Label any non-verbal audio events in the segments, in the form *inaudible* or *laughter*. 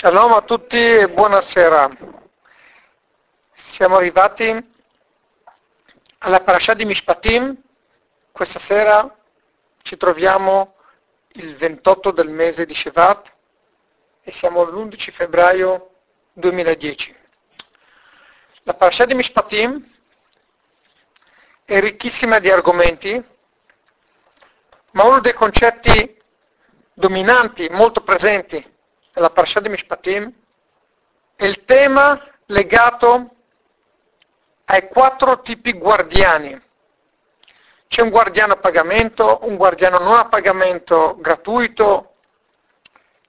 Shalom a tutti e buonasera. Siamo arrivati alla parasha di Mishpatim. Questa sera ci troviamo il 28 del mese di Shevat e siamo l'11 febbraio 2010. La parasha di Mishpatim è ricchissima di argomenti, ma uno dei concetti dominanti, molto presenti nella parasha di Mishpatim è il tema legato ai quattro tipi guardiani. C'è un guardiano a pagamento, un guardiano non a pagamento gratuito,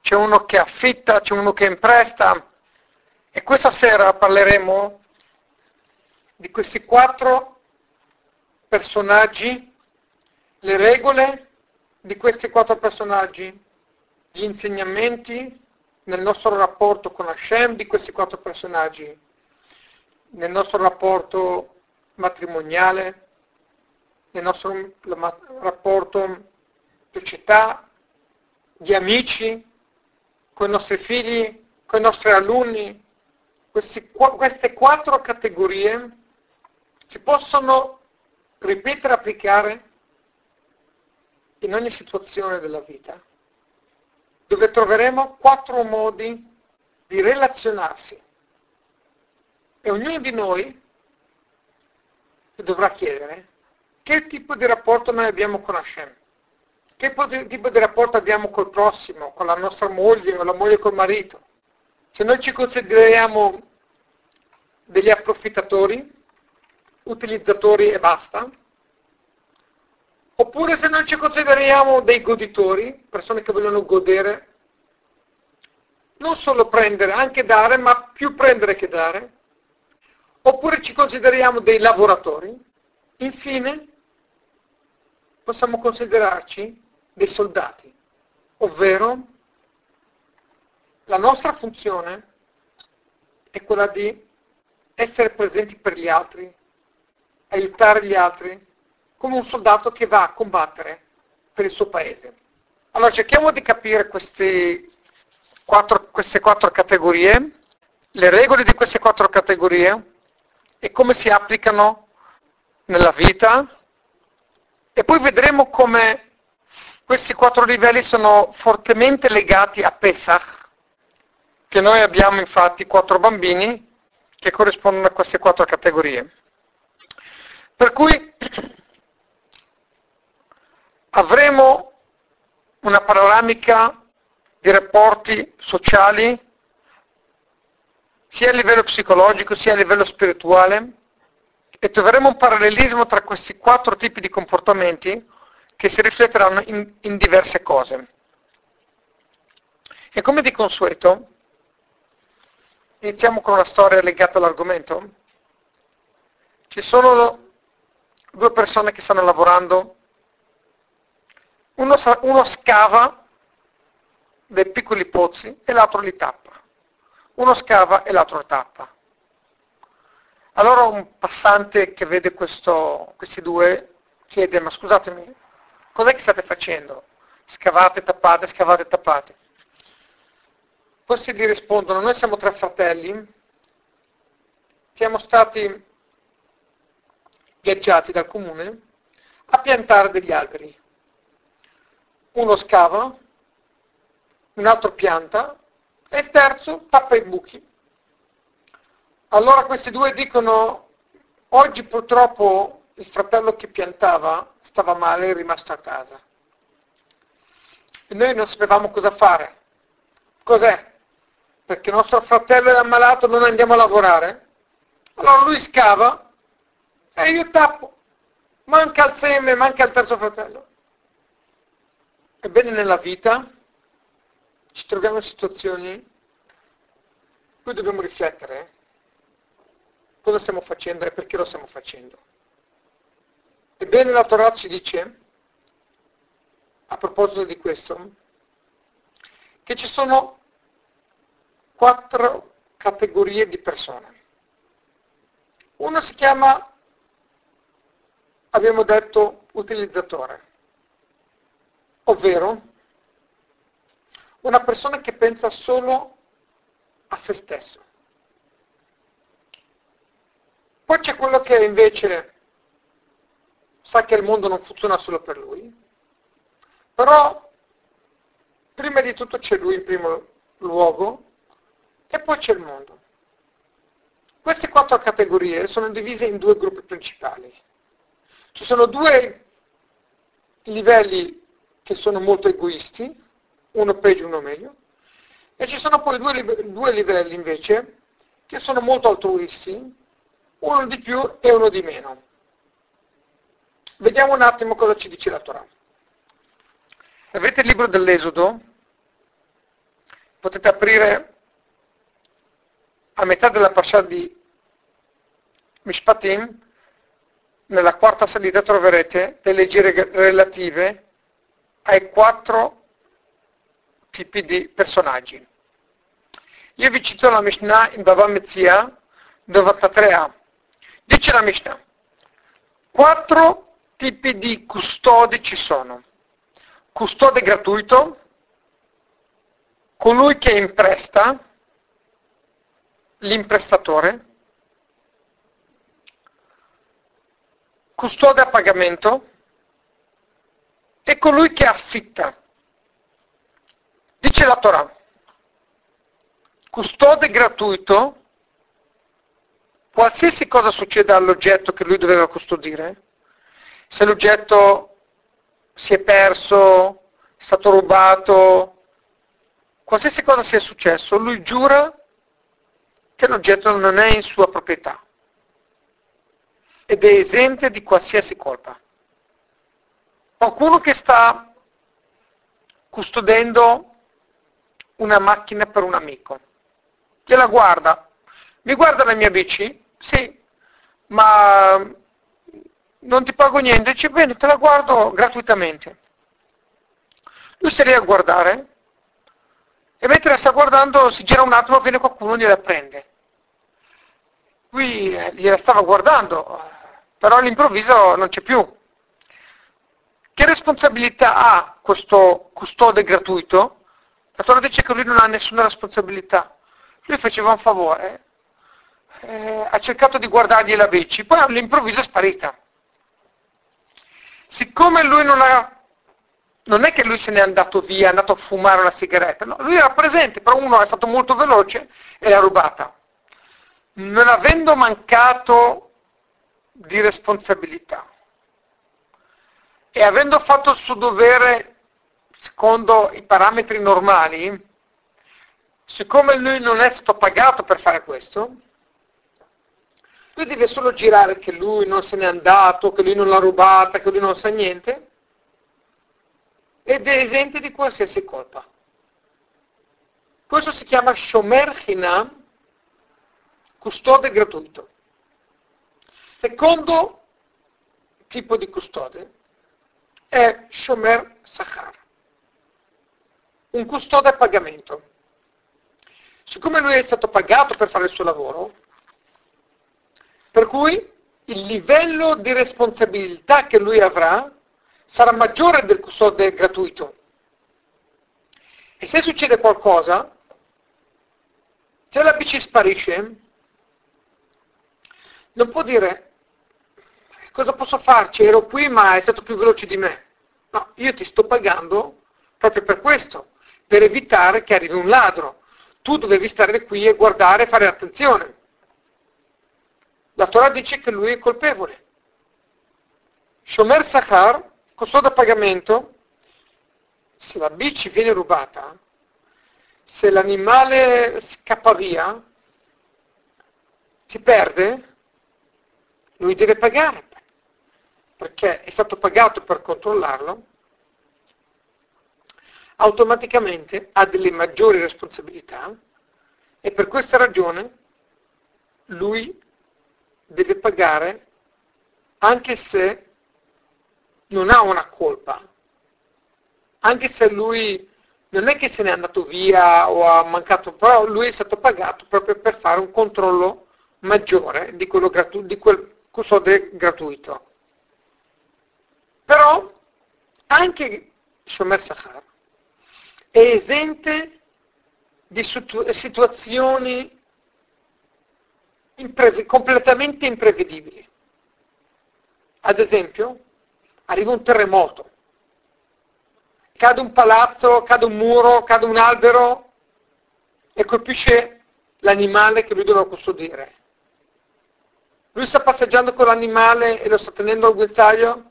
c'è uno che affitta, c'è uno che impresta e questa sera parleremo di questi quattro personaggi, le regole di questi quattro personaggi, gli insegnamenti nel nostro rapporto con Hashem di questi quattro personaggi, nel nostro rapporto matrimoniale, nel nostro rapporto società, di amici, con i nostri figli, con i nostri alunni. Questi, queste quattro categorie si possono ripetere e applicare in ogni situazione della vita dove troveremo quattro modi di relazionarsi. E ognuno di noi dovrà chiedere che tipo di rapporto noi abbiamo con Hashem, che tipo di rapporto abbiamo col prossimo, con la nostra moglie o la moglie col marito. Se noi ci consideriamo degli approfittatori, utilizzatori e basta, Oppure se non ci consideriamo dei goditori, persone che vogliono godere, non solo prendere, anche dare, ma più prendere che dare. Oppure ci consideriamo dei lavoratori. Infine, possiamo considerarci dei soldati, ovvero la nostra funzione è quella di essere presenti per gli altri, aiutare gli altri, come un soldato che va a combattere per il suo paese. Allora cerchiamo di capire quattro, queste quattro categorie, le regole di queste quattro categorie e come si applicano nella vita e poi vedremo come questi quattro livelli sono fortemente legati a Pesach, che noi abbiamo infatti quattro bambini che corrispondono a queste quattro categorie. Per cui avremo una panoramica di rapporti sociali sia a livello psicologico sia a livello spirituale e troveremo un parallelismo tra questi quattro tipi di comportamenti che si rifletteranno in, in diverse cose. E come di consueto, iniziamo con una storia legata all'argomento. Ci sono due persone che stanno lavorando uno, uno scava dei piccoli pozzi e l'altro li tappa. Uno scava e l'altro tappa. Allora un passante che vede questo, questi due chiede, ma scusatemi, cos'è che state facendo? Scavate, tappate, scavate, tappate. Questi gli rispondono, noi siamo tre fratelli, siamo stati viaggiati dal comune a piantare degli alberi uno scava, un altro pianta e il terzo tappa i buchi. Allora questi due dicono, oggi purtroppo il fratello che piantava stava male e è rimasto a casa. E noi non sapevamo cosa fare. Cos'è? Perché il nostro fratello è ammalato, non andiamo a lavorare. Allora lui scava e io tappo. Manca il seme, manca il terzo fratello. Ebbene nella vita ci troviamo in situazioni in cui dobbiamo riflettere cosa stiamo facendo e perché lo stiamo facendo. Ebbene la Torah ci dice, a proposito di questo, che ci sono quattro categorie di persone. Una si chiama, abbiamo detto, utilizzatore ovvero una persona che pensa solo a se stesso. Poi c'è quello che invece sa che il mondo non funziona solo per lui, però prima di tutto c'è lui in primo luogo e poi c'è il mondo. Queste quattro categorie sono divise in due gruppi principali. Ci sono due livelli che sono molto egoisti, uno peggio uno meglio, e ci sono poi due, due livelli invece che sono molto altruisti, uno di più e uno di meno. Vediamo un attimo cosa ci dice la Torah. Avete il libro dell'Esodo? Potete aprire a metà della pasciata di Mishpatim, nella quarta salita troverete le leggi relative ai quattro tipi di personaggi. Io vi cito la Mishnah in Bava Metzia, dove 3a. Dice la Mishnah, quattro tipi di custodi ci sono. Custode gratuito, colui che impresta, l'imprestatore, custode a pagamento e colui che affitta. Dice la Torah, custode gratuito, qualsiasi cosa succeda all'oggetto che lui doveva custodire, se l'oggetto si è perso, è stato rubato, qualsiasi cosa sia successo, lui giura che l'oggetto non è in sua proprietà ed è esente di qualsiasi colpa. Qualcuno che sta custodendo una macchina per un amico, gliela guarda, mi guarda la mia bici? Sì, ma non ti pago niente, dice bene, te la guardo gratuitamente. Lui si a guardare e mentre sta guardando si gira un attimo, viene qualcuno e gliela prende. Lui eh, gliela stava guardando, però all'improvviso non c'è più. Che responsabilità ha questo custode gratuito? La Torah dice che lui non ha nessuna responsabilità. Lui faceva un favore, eh, ha cercato di guardargli la bici, poi all'improvviso è sparita. Siccome lui non ha non è che lui se n'è andato via, è andato a fumare una sigaretta, no, lui era presente, però uno è stato molto veloce e l'ha rubata. Non avendo mancato di responsabilità e avendo fatto il suo dovere secondo i parametri normali, siccome lui non è stato pagato per fare questo, lui deve solo girare che lui non se n'è andato, che lui non l'ha rubata, che lui non sa niente, ed è esente di qualsiasi colpa. Questo si chiama Shomer Hinam, custode gratuito. Secondo tipo di custode è Shomer Sachar, un custode a pagamento. Siccome lui è stato pagato per fare il suo lavoro, per cui il livello di responsabilità che lui avrà sarà maggiore del custode gratuito. E se succede qualcosa, se la bici sparisce, non può dire cosa posso farci, ero qui ma è stato più veloce di me. No, io ti sto pagando proprio per questo, per evitare che arrivi un ladro. Tu dovevi stare qui e guardare e fare attenzione. La Torah dice che lui è colpevole. Shomer Sachar custode a pagamento, se la bici viene rubata, se l'animale scappa via, si perde, lui deve pagare, perché è stato pagato per controllarlo, automaticamente ha delle maggiori responsabilità e per questa ragione lui deve pagare anche se non ha una colpa, anche se lui non è che se n'è andato via o ha mancato, però lui è stato pagato proprio per fare un controllo maggiore di, gratu- di quel custode gratuito. Però anche Shomer Sachar è esente di situazioni imprev- completamente imprevedibili. Ad esempio, arriva un terremoto, cade un palazzo, cade un muro, cade un albero e colpisce l'animale che lui doveva custodire. Lui sta passeggiando con l'animale e lo sta tenendo al guinzaglio,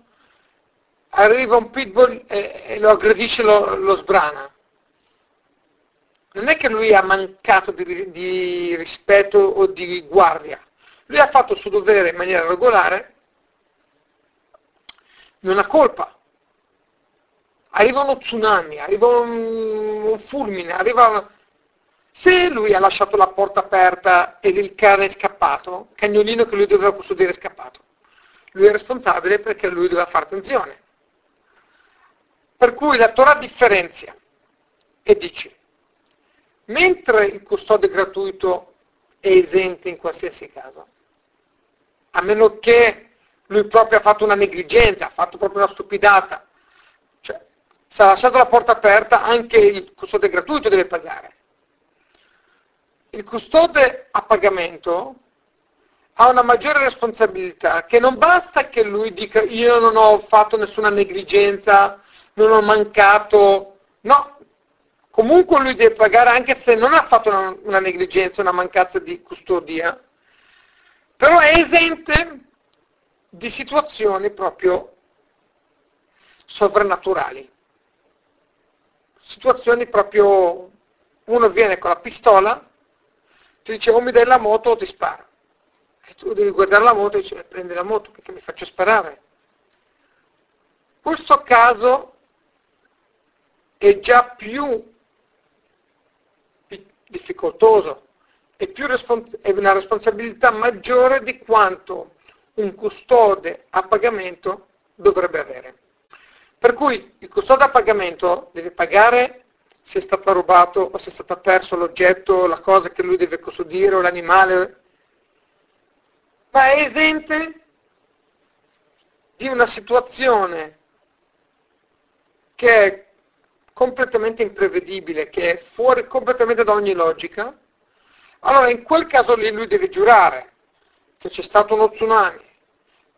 arriva un pitbull e, e lo aggredisce, lo, lo sbrana non è che lui ha mancato di, di, rispetto o di guardia, lui ha fatto il suo dovere in maniera regolare, non ha colpa. Arriva uno tsunami, arriva un, un fulmine, arriva... Se lui ha lasciato la porta aperta e il cane è scappato, cagnolino che lui doveva custodire è scappato, lui è responsabile perché lui doveva fare attenzione. Per cui la Torah differenzia e dice mentre il custode gratuito è esente in qualsiasi caso, a meno che lui proprio ha fatto una negligenza, ha fatto proprio una stupidata, cioè se ha lasciato la porta aperta anche il custode gratuito deve pagare. Il custode a pagamento ha una maggiore responsabilità che non basta che lui dica io non ho fatto nessuna negligenza, non ho mancato, no, comunque lui deve pagare anche se non ha fatto una, una negligenza, una mancanza di custodia, però è esente di situazioni proprio sovrannaturali. Situazioni proprio, uno viene con la pistola, ti dice o mi dai la moto o ti sparo. E tu devi guardare la moto e dici prendi la moto perché mi faccio sparare. Questo caso è già più difficoltoso più respons- è una responsabilità maggiore di quanto un custode a pagamento dovrebbe avere. Per cui il custode a pagamento deve pagare se è stato rubato o se è stato perso l'oggetto, la cosa che lui deve custodire o l'animale, ma è esente di una situazione che è completamente imprevedibile, che è fuori completamente da ogni logica, allora in quel caso lì lui deve giurare che c'è stato uno tsunami,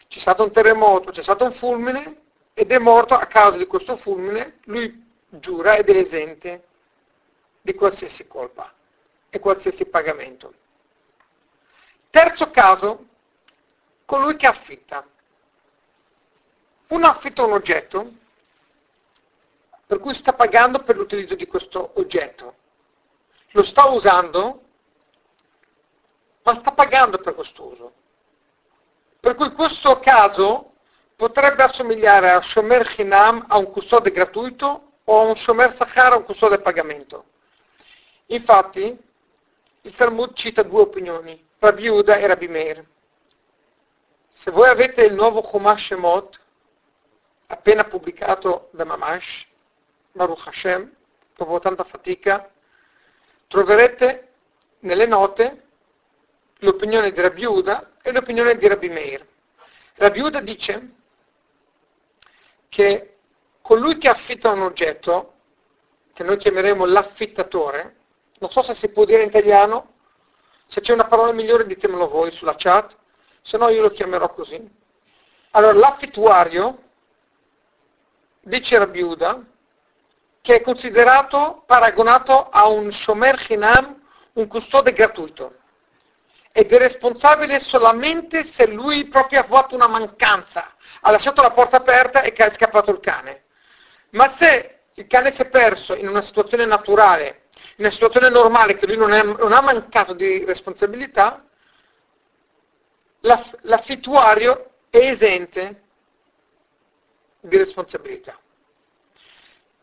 c'è stato un terremoto, c'è stato un fulmine ed è morto a causa di questo fulmine, lui giura ed è esente di qualsiasi colpa e qualsiasi pagamento. Terzo caso, colui che affitta. Uno affitta un oggetto per cui sta pagando per l'utilizzo di questo oggetto. Lo sta usando, ma sta pagando per questo uso. Per cui questo caso potrebbe assomigliare a Shomer Chinam, a un custode gratuito, o a un Shomer Sachar, a un custode a pagamento. Infatti, il Talmud cita due opinioni, Rabbi Uda e Rabbi Meir. Se voi avete il nuovo Chumash Shemot, appena pubblicato da Mamash, Baruch Hashem, dopo tanta fatica, troverete nelle note l'opinione di Rabbi Uda e l'opinione di Rabbi Meir. Rabbi Uda dice che colui che affitta un oggetto, che noi chiameremo l'affittatore, non so se si può dire in italiano, se c'è una parola migliore ditemelo voi sulla chat, se no io lo chiamerò così. Allora, l'affittuario, dice Rabbi Uda, che è considerato, paragonato a un shomer chinam, un custode gratuito. Ed è responsabile solamente se lui proprio ha fatto una mancanza, ha lasciato la porta aperta e che è scappato il cane. Ma se il cane si è perso in una situazione naturale, in una situazione normale che lui non, è, non ha mancato di responsabilità, l'affittuario è esente di responsabilità.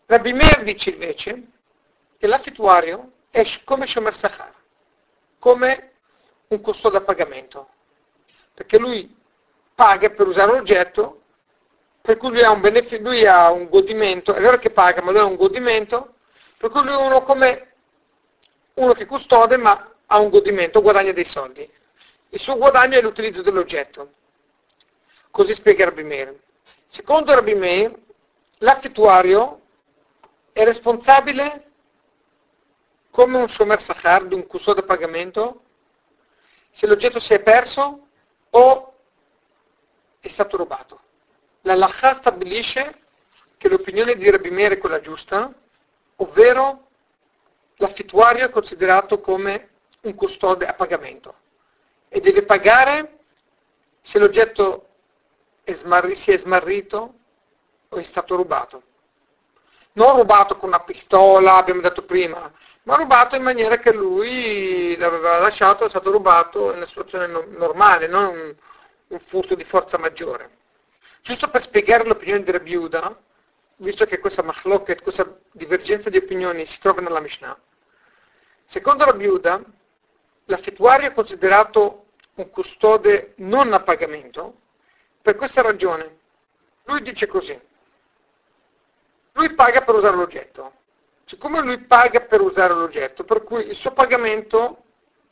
Rabbi dice invece che l'affittuario è come Shomer Sachar, come un custode a pagamento, perché lui paga per usare l'oggetto, per cui lui ha un, beneficio, lui ha un godimento, è vero che paga, ma lui ha un godimento, per cui lui è uno come uno che custode ma ha un godimento, guadagna dei soldi. Il suo guadagno è l'utilizzo dell'oggetto. Così spiega Rabbi Meir. Secondo Rabbi Meir, l'affittuario è responsabile come un Shomer Sachar, di un custode pagamento, se l'oggetto si è perso o è stato rubato. La Lacha stabilisce che l'opinione di Rabbi Meir è quella giusta, ovvero l'affittuario è considerato come un custode a pagamento e deve pagare se l'oggetto è smarri, si è smarrito o è stato rubato. Non rubato con una pistola, abbiamo detto prima, ma rubato in maniera che lui l'aveva lasciato, è stato rubato in una situazione no- normale, non un, un, furto di forza maggiore. Giusto per spiegare l'opinione di Rabiuda, visto che questa machloket, questa divergenza di opinioni si trova nella Mishnah, secondo Rabiuda, l'affettuario è considerato un custode non a pagamento per questa ragione. Lui dice così, lui paga per usare l'oggetto, siccome lui paga per usare l'oggetto, per cui il suo pagamento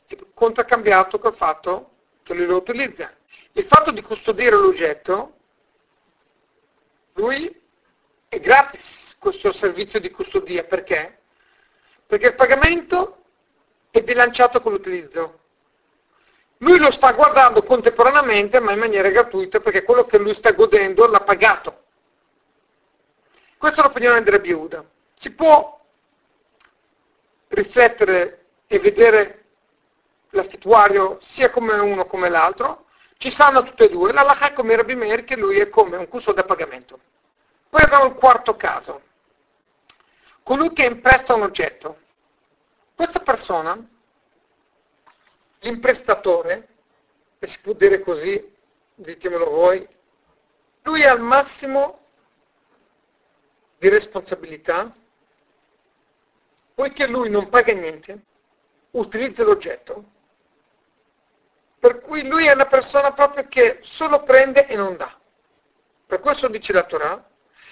è contraccambiato col fatto che lui lo utilizza. Il fatto di custodire l'oggetto, lui è gratis questo servizio di custodia, perché? Perché il pagamento è bilanciato con l'utilizzo. Lui lo sta guardando contemporaneamente ma in maniera gratuita perché quello che lui sta godendo l'ha pagato. Questa è l'opinione della Biuda. Si può riflettere e vedere l'affittuario sia come uno come l'altro, ci stanno tutte e due. La è come Rabbi Meir che lui è come un custode a pagamento. Poi abbiamo il quarto caso. Colui che impresta un oggetto. Questa persona, l'imprestatore, e si può dire così, ditemelo voi, lui al massimo di responsabilità, poiché lui non paga niente, utilizza l'oggetto, per cui lui è una persona proprio che solo prende e non dà. Per questo dice la Torah,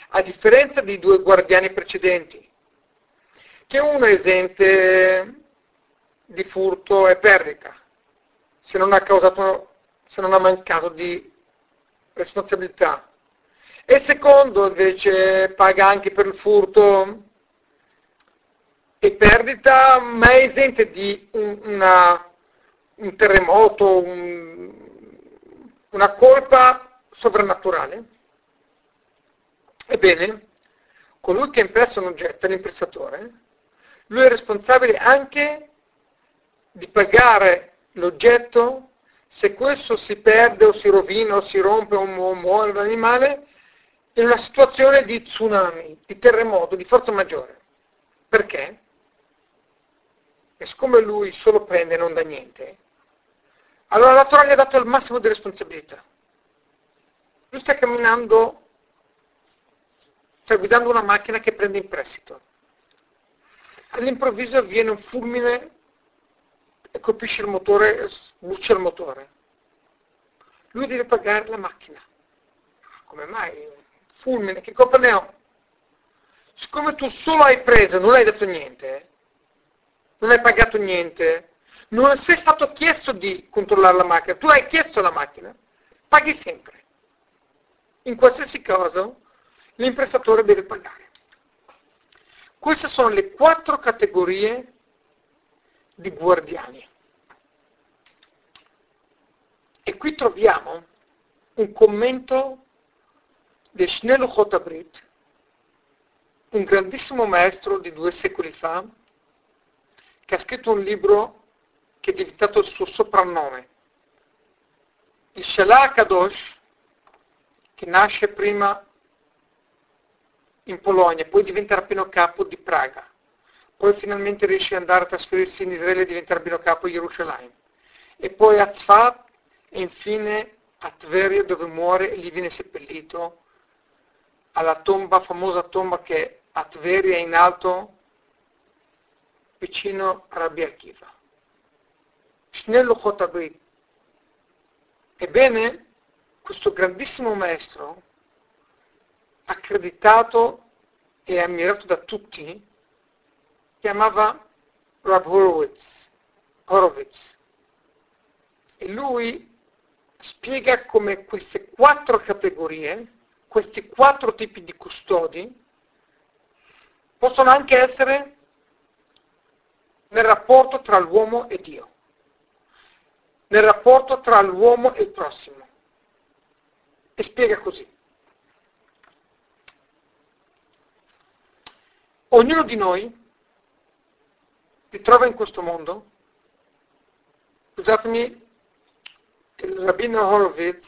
a differenza dei due guardiani precedenti, che uno è esente di furto e perdita, se non ha causato, se non ha mancato di responsabilità. E secondo invece paga anche per il furto e perdita, ma è esente di un, una, un terremoto, un, una colpa sovrannaturale. Ebbene, colui che impressa un oggetto, l'imprestatore, lui è responsabile anche di pagare l'oggetto se questo si perde o si rovina o si rompe o muore l'animale in una situazione di tsunami, di terremoto, di forza maggiore. Perché? E siccome lui solo prende e non dà niente, allora la Torah gli ha dato il massimo di responsabilità. Lui sta camminando, sta guidando una macchina che prende in prestito. All'improvviso viene un fulmine e colpisce il motore, brucia il motore. Lui deve pagare la macchina. Come mai? Fulmine, che ho? Siccome tu solo hai preso, non hai detto niente, non hai pagato niente, non sei stato chiesto di controllare la macchina, tu hai chiesto la macchina, paghi sempre. In qualsiasi caso l'imprestatore deve pagare. Queste sono le quattro categorie di guardiani. E qui troviamo un commento di Shnelo Chotabrit, un grandissimo maestro di due secoli fa, che ha scritto un libro che è diventato il suo soprannome. Il Shelah Kadosh, che nasce prima in Polonia, poi diventa rabbino capo di Praga, poi finalmente riesce ad andare a trasferirsi in Israele e diventa rabbino capo di Gerusalemme, e poi a Tzfat e infine a Tveria dove muore e lì viene seppellito alla tomba, famosa tomba che a Tveria in alto vicino a Rabbi Akiva. Snello Chotabrit. Ebbene, questo grandissimo maestro, accreditato e ammirato da tutti, chiamava Rab Horowitz, Horowitz. E lui spiega come queste quattro categorie, questi quattro tipi di custodi, possono anche essere nel rapporto tra l'uomo e Dio, nel rapporto tra l'uomo e il prossimo. E spiega così. Ognuno di noi si trova in questo mondo, scusatemi, il rabbino Horowitz,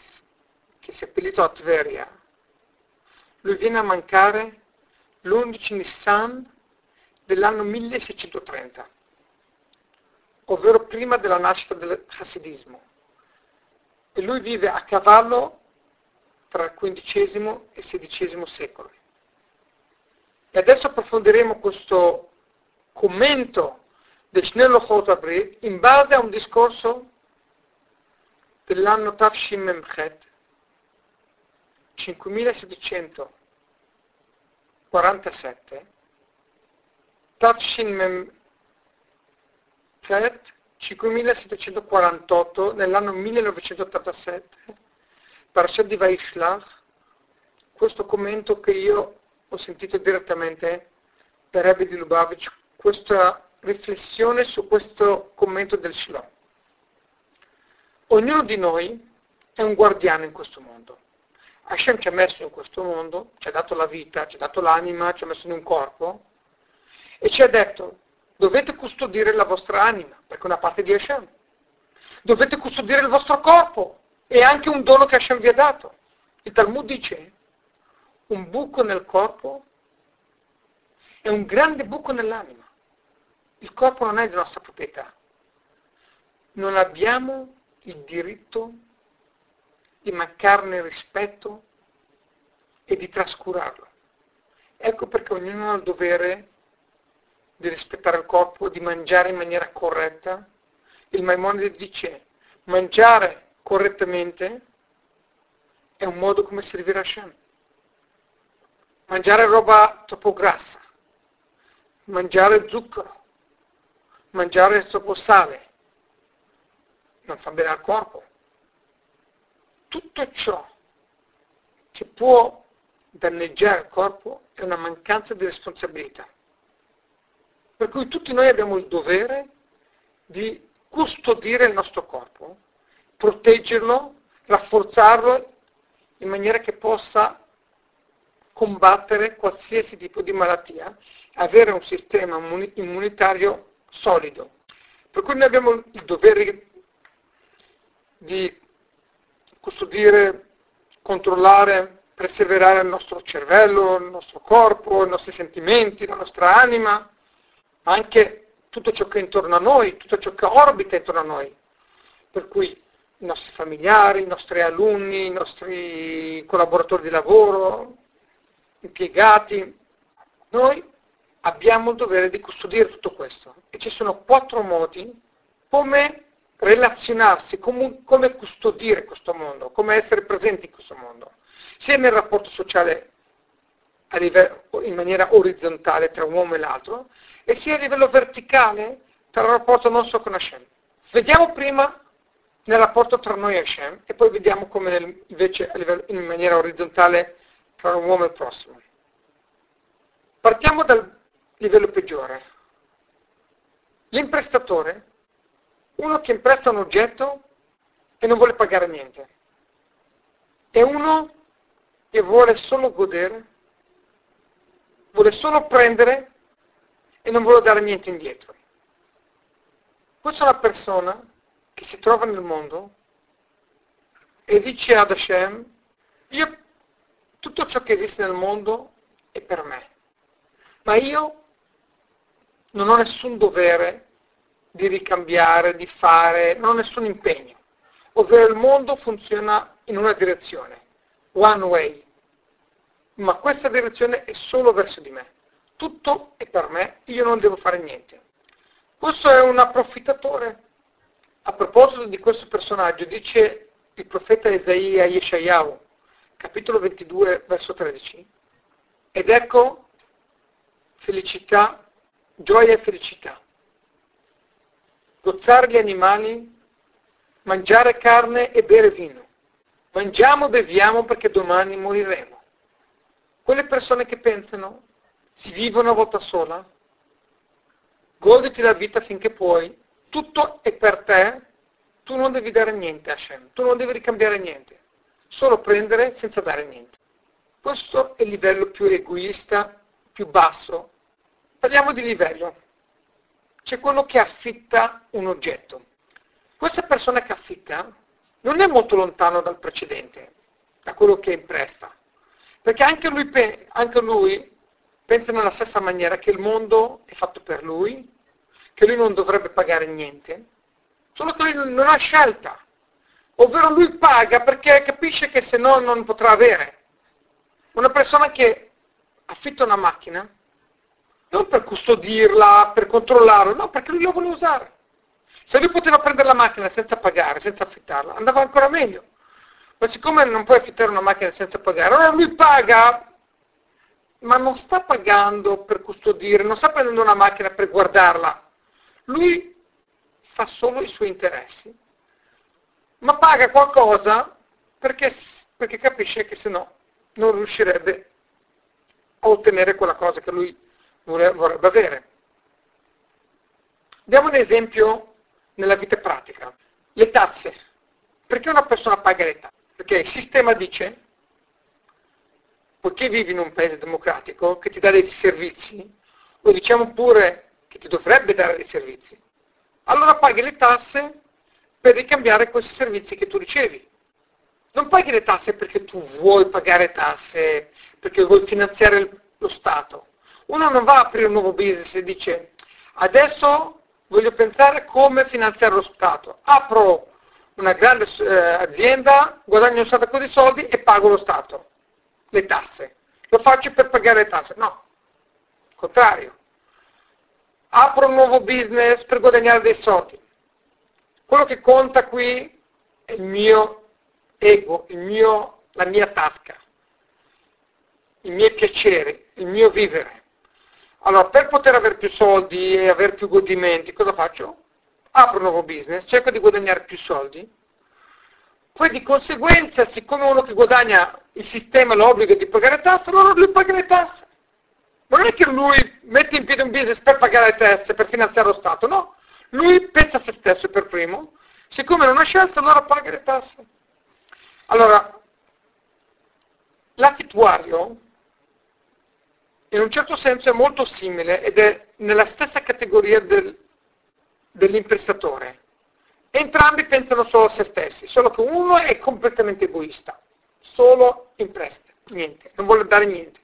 che si è appellito a Tveria, lui viene a mancare l'11 Nissan dell'anno 1630, ovvero prima della nascita del Hasidismo. E lui vive a cavallo tra il XV e XVI secolo. E adesso approfondiremo questo commento del Shnello Chotabrit in base a un discorso dell'anno Tafshim Memchet, 5747, Tafshin Memchet 5748 nell'anno 1987, Parashat di Vaishlach, questo commento che io ho sentito direttamente per Rebbe di Lubavitch, questa riflessione su questo commento del Shalom. Ognuno di noi è un guardiano in questo mondo. Hashem ci ha messo in questo mondo, ci ha dato la vita, ci ha dato l'anima, ci ha messo in un corpo e ci ha detto dovete custodire la vostra anima, perché è una parte di Hashem. Dovete custodire il vostro corpo, è anche un dono che Hashem vi ha dato. Il Talmud dice un buco nel corpo è un grande buco nell'anima. Il corpo non è di nostra proprietà. Non abbiamo il diritto di mancarne rispetto e di trascurarlo. Ecco perché ognuno ha il dovere di rispettare il corpo, di mangiare in maniera corretta. Il Maimonide dice mangiare correttamente è un modo come servire a Hashem. Mangiare roba troppo grassa, mangiare zucchero, mangiare troppo sale, non fa bene al corpo. Tutto ciò che può danneggiare il corpo è una mancanza di responsabilità. Per cui tutti noi abbiamo il dovere di custodire il nostro corpo, proteggerlo, rafforzarlo in maniera che possa combattere qualsiasi tipo di malattia, avere un sistema immunitario solido. Per cui noi abbiamo il dovere di custodire, controllare, perseverare il nostro cervello, il nostro corpo, i nostri sentimenti, la nostra anima, ma anche tutto ciò che è intorno a noi, tutto ciò che orbita intorno a noi. Per cui i nostri familiari, i nostri alunni, i nostri collaboratori di lavoro, impiegati, noi abbiamo il dovere di custodire tutto questo. E ci sono quattro modi come relazionarsi, come, come custodire questo mondo, come essere presenti in questo mondo, sia nel rapporto sociale livello, in maniera orizzontale tra un uomo e l'altro, e sia a livello verticale tra il rapporto nostro con Hashem. Vediamo prima nel rapporto tra noi e Hashem e poi vediamo come nel, invece livello, in maniera orizzontale tra un uomo e il prossimo. Partiamo dal livello peggiore. L'imprestatore, uno che impresta un oggetto e non vuole pagare niente. È uno che vuole solo godere, vuole solo prendere e non vuole dare niente indietro. Questa è una persona che si trova nel mondo e dice ad Hashem, io tutto ciò che esiste nel mondo è per me, ma io non ho nessun dovere di ricambiare, di fare, non ho nessun impegno. Ovvero il mondo funziona in una direzione, one way, ma questa direzione è solo verso di me tutto è per me, io non devo fare niente. Questo è un approfittatore. A proposito di questo personaggio, dice il profeta Isaia Yeshayahu, capitolo 22, verso 13, ed ecco felicità, gioia e felicità. Gozzare gli animali, mangiare carne e bere vino. Mangiamo beviamo perché domani moriremo. Quelle persone che pensano si vive una volta sola, goditi la vita finché puoi, tutto è per te, tu non devi dare niente a Hashem, tu non devi ricambiare niente, solo prendere senza dare niente. Questo è il livello più egoista, più basso. Parliamo di livello. C'è quello che affitta un oggetto. Questa persona che affitta non è molto lontano dal precedente, da quello che impresta, perché anche lui, anche lui pensa nella stessa maniera che il mondo è fatto per lui, che lui non dovrebbe pagare niente, solo che lui non ha scelta, ovvero lui paga perché capisce che se no non potrà avere. Una persona che affitta una macchina, non per custodirla, per controllarla, no, perché lui la vuole usare. Se lui poteva prendere la macchina senza pagare, senza affittarla, andava ancora meglio. Ma siccome non puoi affittare una macchina senza pagare, allora lui paga, ma non sta pagando per custodire, non sta prendendo una macchina per guardarla. Lui fa solo i suoi interessi, ma paga qualcosa perché, perché capisce che se no non riuscirebbe a ottenere quella cosa che lui vorrebbe avere. Diamo un esempio nella vita pratica. Le tasse. Perché una persona paga le tasse? Perché il sistema dice, poiché vivi in un paese democratico che ti dà dei servizi, o diciamo pure che ti dovrebbe dare dei servizi, allora paghi le tasse per ricambiare questi servizi che tu ricevi. Non paghi le tasse perché tu vuoi pagare tasse, perché vuoi finanziare lo Stato. Uno non va a aprire un nuovo business e dice adesso voglio pensare come finanziare lo Stato. Apro una grande eh, azienda, guadagno un sacco di soldi e pago lo Stato, le tasse. Lo faccio per pagare le tasse. No, contrario. Apro un nuovo business per guadagnare dei soldi. Quello che conta qui è il mio ego, il mio, la mia tasca, i miei piaceri, il mio vivere. Allora, per poter avere più soldi e avere più godimenti, cosa faccio? Apro un nuovo business, cerco di guadagnare più soldi, poi di conseguenza, siccome uno che guadagna il sistema lo obbliga di pagare tasse, allora lui paga le tasse. Ma non è che lui mette in piedi un business per pagare le tasse, per finanziare lo Stato, no. Lui pensa a se stesso per primo, siccome non ha scelto, allora paga le tasse. Allora, l'affittuario in un certo senso è molto simile ed è nella stessa categoria del, dell'imprestatore. Entrambi pensano solo a se stessi, solo che uno è completamente egoista, solo impresta, niente, non vuole dare niente.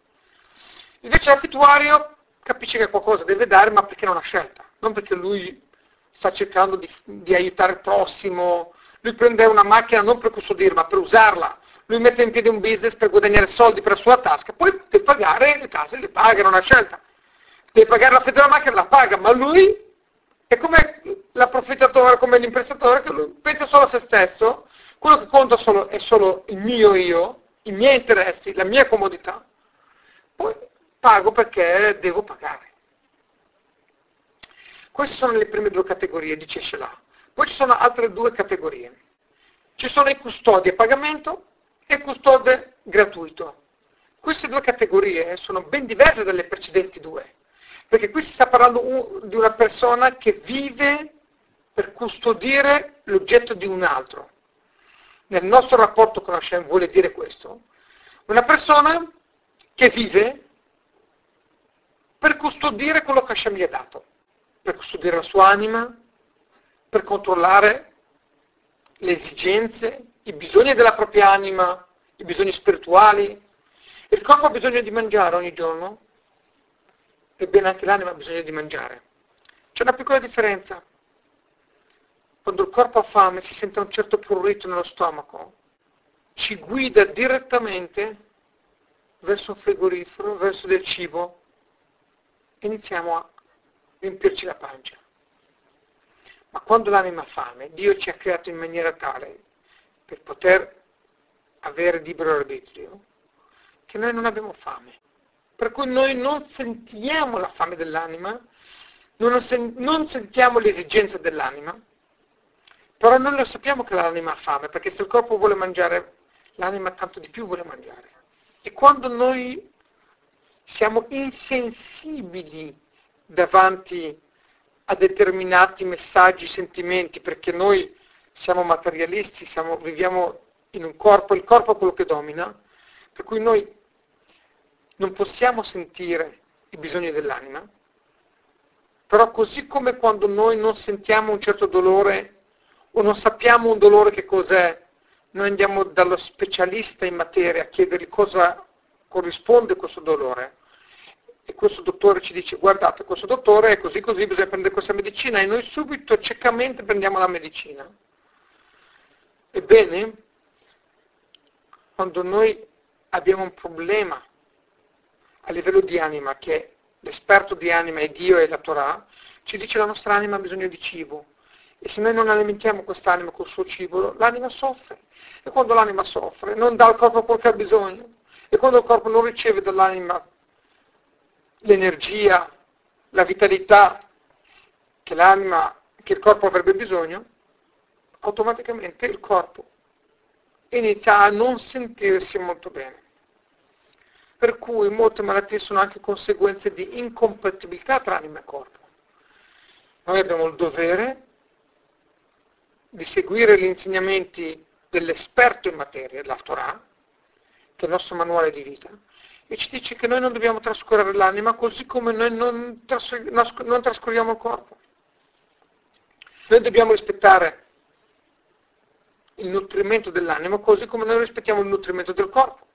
Invece l'affittuario capisce che qualcosa deve dare, ma perché non ha scelta, non perché lui sta cercando di, di aiutare il prossimo, lui prende una macchina non per custodirla, ma per usarla, lui mette in piedi un business per guadagnare soldi per la sua tasca, poi deve pagare le tasse, le paga, non ha scelta. Deve pagare l'affitto della macchina, la paga, ma lui è come l'approfittatore, come l'imprestatore, che lui pensa solo a se stesso, quello che conta solo, è solo il mio io, i miei interessi, la mia comodità, poi pago perché devo pagare. Queste sono le prime due categorie, dice Shelah. Poi ci sono altre due categorie. Ci sono i custodi a pagamento e custode gratuito. Queste due categorie sono ben diverse dalle precedenti due, perché qui si sta parlando di una persona che vive per custodire l'oggetto di un altro. Nel nostro rapporto con Hashem vuole dire questo. Una persona che vive per custodire quello che Hashem gli ha dato, per custodire la sua anima, per controllare le esigenze, i bisogni della propria anima, i bisogni spirituali. Il corpo ha bisogno di mangiare ogni giorno, ebbene anche l'anima ha bisogno di mangiare. C'è una piccola differenza. Quando il corpo ha fame si sente un certo prurito nello stomaco, ci guida direttamente verso un frigorifero, verso del cibo, e iniziamo a riempirci la pancia. Ma quando l'anima ha fame, Dio ci ha creato in maniera tale per poter avere libero arbitrio, che noi non abbiamo fame. Per cui noi non sentiamo la fame dell'anima, non, sentiamo l'esigenza dell'anima, però noi lo sappiamo che l'anima ha fame, perché se il corpo vuole mangiare, l'anima tanto di più vuole mangiare. E quando noi siamo insensibili davanti a determinati messaggi, sentimenti, perché noi siamo materialisti, siamo, viviamo in un corpo, il corpo è quello che domina, per cui noi non possiamo sentire i bisogni dell'anima, però così come quando noi non sentiamo un certo dolore o non sappiamo un dolore che cos'è, noi andiamo dallo specialista in materia a chiedergli cosa corrisponde questo dolore. E questo dottore ci dice, guardate, questo dottore è così così, bisogna prendere questa medicina e noi subito ciecamente prendiamo la medicina. Ebbene, quando noi abbiamo un problema a livello di anima, che l'esperto di anima è Dio e la Torah, ci dice la nostra anima ha bisogno di cibo. E se noi non alimentiamo quest'anima col suo cibo, l'anima soffre. E quando l'anima soffre, non dà al corpo quello che ha bisogno. E quando il corpo non riceve dall'anima l'energia, la vitalità che l'anima, che il corpo avrebbe bisogno, automaticamente il corpo inizia a non sentirsi molto bene. Per cui molte malattie sono anche conseguenze di incompatibilità tra anima e corpo. Noi abbiamo il dovere di seguire gli insegnamenti dell'esperto in materia, la Torah, che è il nostro manuale di vita, e ci dice che noi non dobbiamo trascorrere l'anima così come noi non, trascur- non trascorriamo il corpo. Noi dobbiamo rispettare il nutrimento dell'anima così come noi rispettiamo il nutrimento del corpo.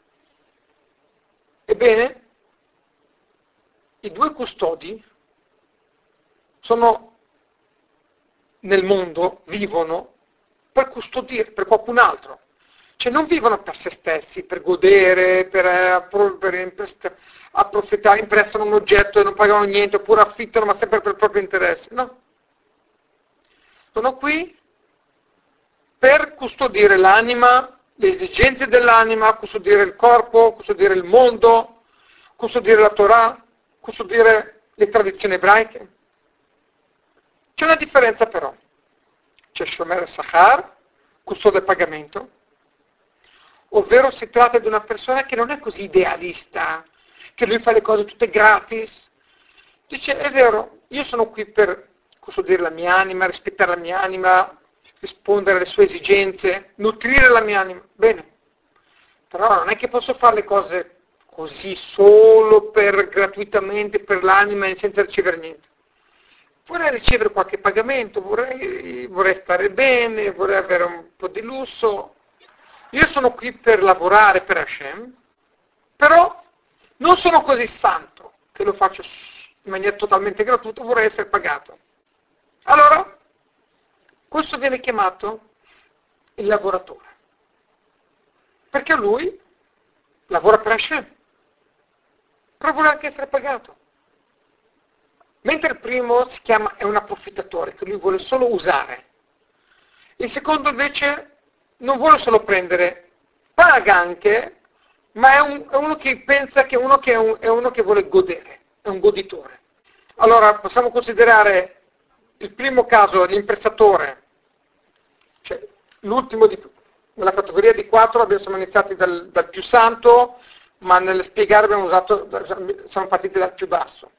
Ebbene, i due custodi sono nel mondo, vivono per custodire, per qualcun altro. Cioè non vivono per se stessi, per godere, per, eh, per approfittare, imprestano un oggetto e non pagano niente, oppure affittano ma sempre per il proprio interesse. No. Sono qui per custodire l'anima, le esigenze dell'anima, custodire il corpo, custodire il mondo, custodire la Torah, custodire le tradizioni ebraiche. C'è una differenza però. C'è Shomer Sahar, custode pagamento, ovvero si tratta di una persona che non è così idealista, che lui fa le cose tutte gratis. Dice, è vero, io sono qui per custodire la mia anima, rispettare la mia anima, rispondere alle sue esigenze, nutrire la mia anima. Bene, però non è che posso fare le cose così solo per gratuitamente per l'anima e senza ricevere niente. Vorrei ricevere qualche pagamento, vorrei, vorrei stare bene, vorrei avere un po' di lusso, io sono qui per lavorare per Hashem, però non sono così santo che lo faccio in maniera totalmente gratuita, vorrei essere pagato. Allora, questo viene chiamato il lavoratore, perché lui lavora per Hashem, però vuole anche essere pagato. Mentre il primo si chiama, è un approfittatore, che lui vuole solo usare. Il secondo invece non vuole solo prendere, paga anche, ma è, un, è uno che pensa che, uno che è, un, è uno che vuole godere, è un goditore. Allora possiamo considerare il primo caso, l'imprestatore, cioè l'ultimo di, nella categoria di quattro siamo iniziati dal, dal, più santo, ma nel spiegare abbiamo usato, siamo partiti dal più basso.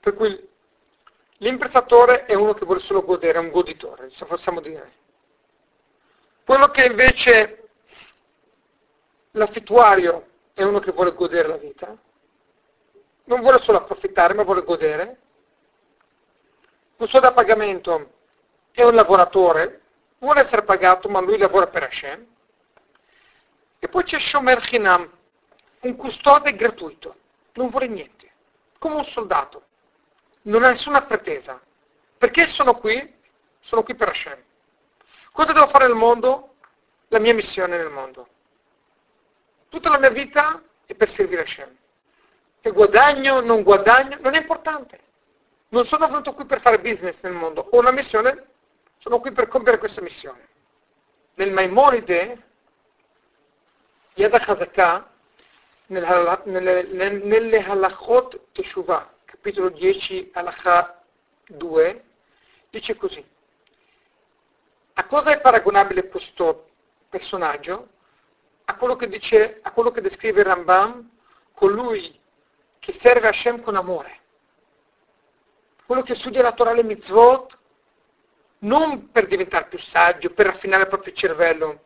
Per cui l'imprestatore è uno che vuole solo godere, è un goditore, se possiamo dire. Quello che invece l'affittuario è uno che vuole godere la vita, non vuole solo approfittare, ma vuole godere. Un suo da pagamento è un lavoratore, vuole essere pagato, ma lui lavora per Hashem. E poi c'è Shomer Chinam, un custode gratuito, non vuole niente, come un soldato, non ha nessuna pretesa. Perché sono qui? Sono qui per Hashem. Cosa devo fare nel mondo? La mia missione nel mondo. Tutta la mia vita è per servire Hashem. Che guadagno, non guadagno, non è importante. Non sono venuto qui per fare business nel mondo. Ho una missione, sono qui per compiere questa missione. Nel Maimonide, Yad HaZakah, nelle, nelle halachot Teshuvah, capitolo 10, halakha 2, dice così. A cosa è paragonabile questo personaggio? A quello che, dice, a quello che descrive Rambam, colui che serve Hashem con amore. Quello che studia la Torah e mitzvot, non per diventare più saggio, per raffinare il proprio cervello,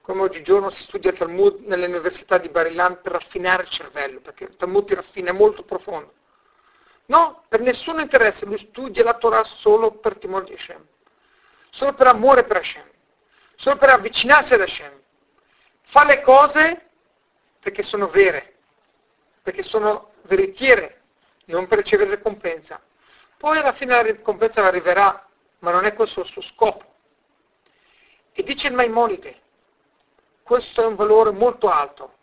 come oggigiorno si studia il Talmud nelle università di Barilan per raffinare il cervello, perché il Talmud ti raffina, molto profondo. No, per nessun interesse, lui studia la Torah solo per timore di Hashem, solo per amore per Hashem, solo per avvicinarsi ad Hashem. Fa le cose perché sono vere, perché sono veritiere, non per ricevere ricompensa. Poi alla fine la ricompensa arriverà, ma non è questo il suo scopo. E dice il Maimonide, questo è un valore molto alto.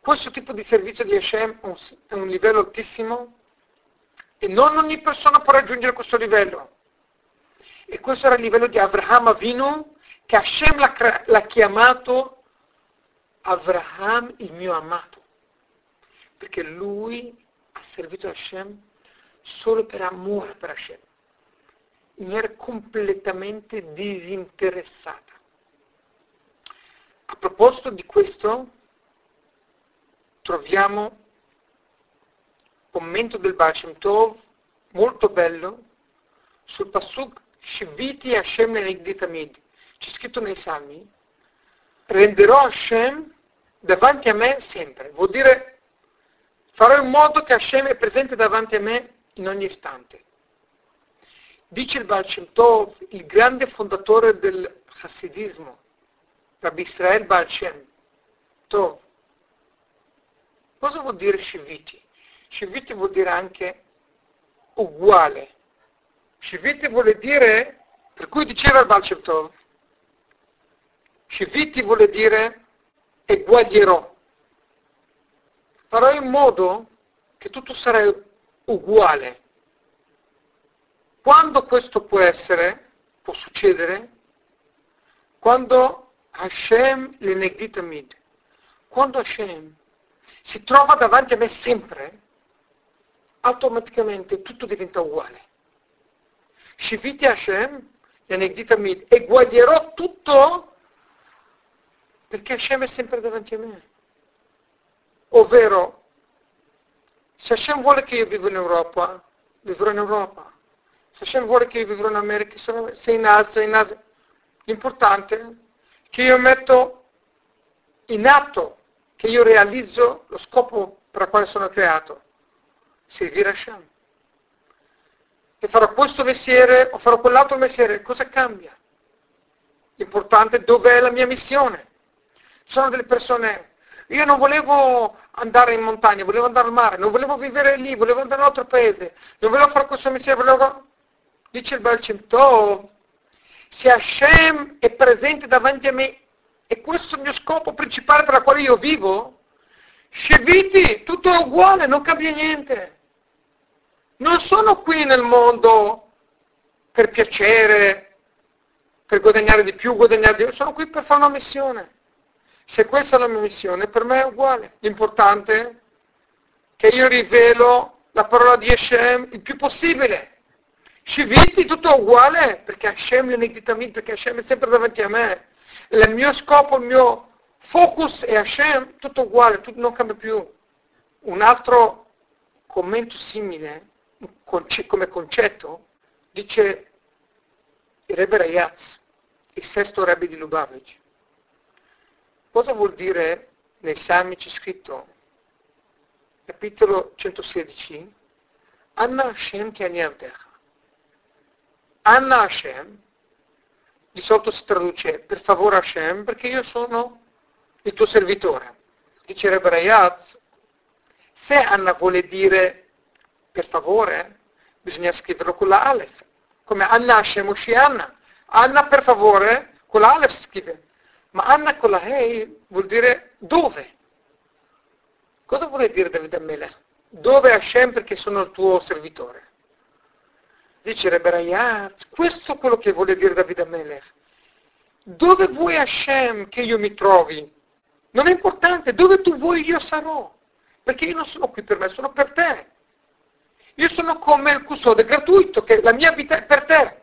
Questo tipo di servizio di Hashem è un livello altissimo e non ogni persona può raggiungere questo livello. E questo era il livello di Avraham Avinu, che Hashem l'ha, l'ha chiamato Avraham il mio amato. Perché lui servito Hashem solo per amore per Hashem, in maniera completamente disinteressata. A proposito di questo, troviamo un commento del Baal Tov molto bello sul Pasuk Shiviti Hashem Nenegditamid. C'è scritto nei Salmi, renderò Hashem davanti a me sempre. Vuol dire, farò in modo che Hashem è presente davanti a me in ogni istante. Dice il Baal Tov, il grande fondatore del Hasidismo, Rabbi Israel Baal Shem Tov. Cosa vuol dire Shiviti? Shiviti vuol dire anche uguale. Shiviti vuole dire, per cui diceva il Baal Shem Tov, Shiviti vuole dire eguaglierò. Farò in modo che tutto sarà uguale. Quando questo può essere, può succedere, quando Hashem l'enegditamid. Quando Hashem si trova davanti a me sempre, automaticamente tutto diventa uguale. Shiviti Hashem l'enegditamid. Eguaglierò tutto perché Hashem è sempre davanti a me. Ovvero, se Hashem vuole che io viva in Europa, vivrò in Europa. Se Hashem vuole che io vivrò in America, se in Asia, in Asia. L'importante è che io metto in atto, che io realizzo lo scopo per il quale sono creato, servire Hashem. E farò questo mestiere o farò quell'altro mestiere, cosa cambia? L'importante è dov'è la mia missione. Sono delle persone, io non volevo andare in montagna, volevo andare al mare, non volevo vivere lì, volevo andare in un altro paese, non volevo fare questo mestiere, volevo... Dice il Baal Tov, se Hashem è presente davanti a me e questo è il mio scopo principale per il quale io vivo, Sheviti, tutto è uguale, non cambia niente. Non sono qui nel mondo per piacere, per guadagnare di più, guadagnare di più, sono qui per fare una missione. Se questa è la mia missione, per me è uguale. L'importante è che io rivelo la parola di Hashem il più possibile. Shiviti tutto uguale, perché Hashem l'iniquitamente, perché Hashem è sempre davanti a me. Il mio scopo, il mio focus è Hashem, tutto uguale, tutto non cambia più. Un altro commento simile, come concetto, dice il Rebbe Rayaz, il sesto Rebbe di Lubavitch. Cosa vuol dire nei Salmi c'è scritto, capitolo 116, Anna Hashem che Aniavdecha. Anna Hashem, di solito si traduce per favore Hashem, perché io sono il tuo servitore. Dice Rebbe Rayaz, se Anna vuole dire per favore, bisogna scriverlo con la Aleph, come Anna Hashem Anna. Anna per favore, con la Aleph si scrive, ma Anna con la Hei vuol dire dove. Cosa vuole dire Davide Amelech? Dove Hashem perché sono il tuo servitore? Dice Rebbe Rayaz, questo è quello che vuole dire Davide Amelech. Dove vuoi Hashem che io mi trovi? Non è importante, dove tu vuoi io sarò. Perché io non sono qui per me, sono per te. Io sono come il custode gratuito, che la mia vita è per te.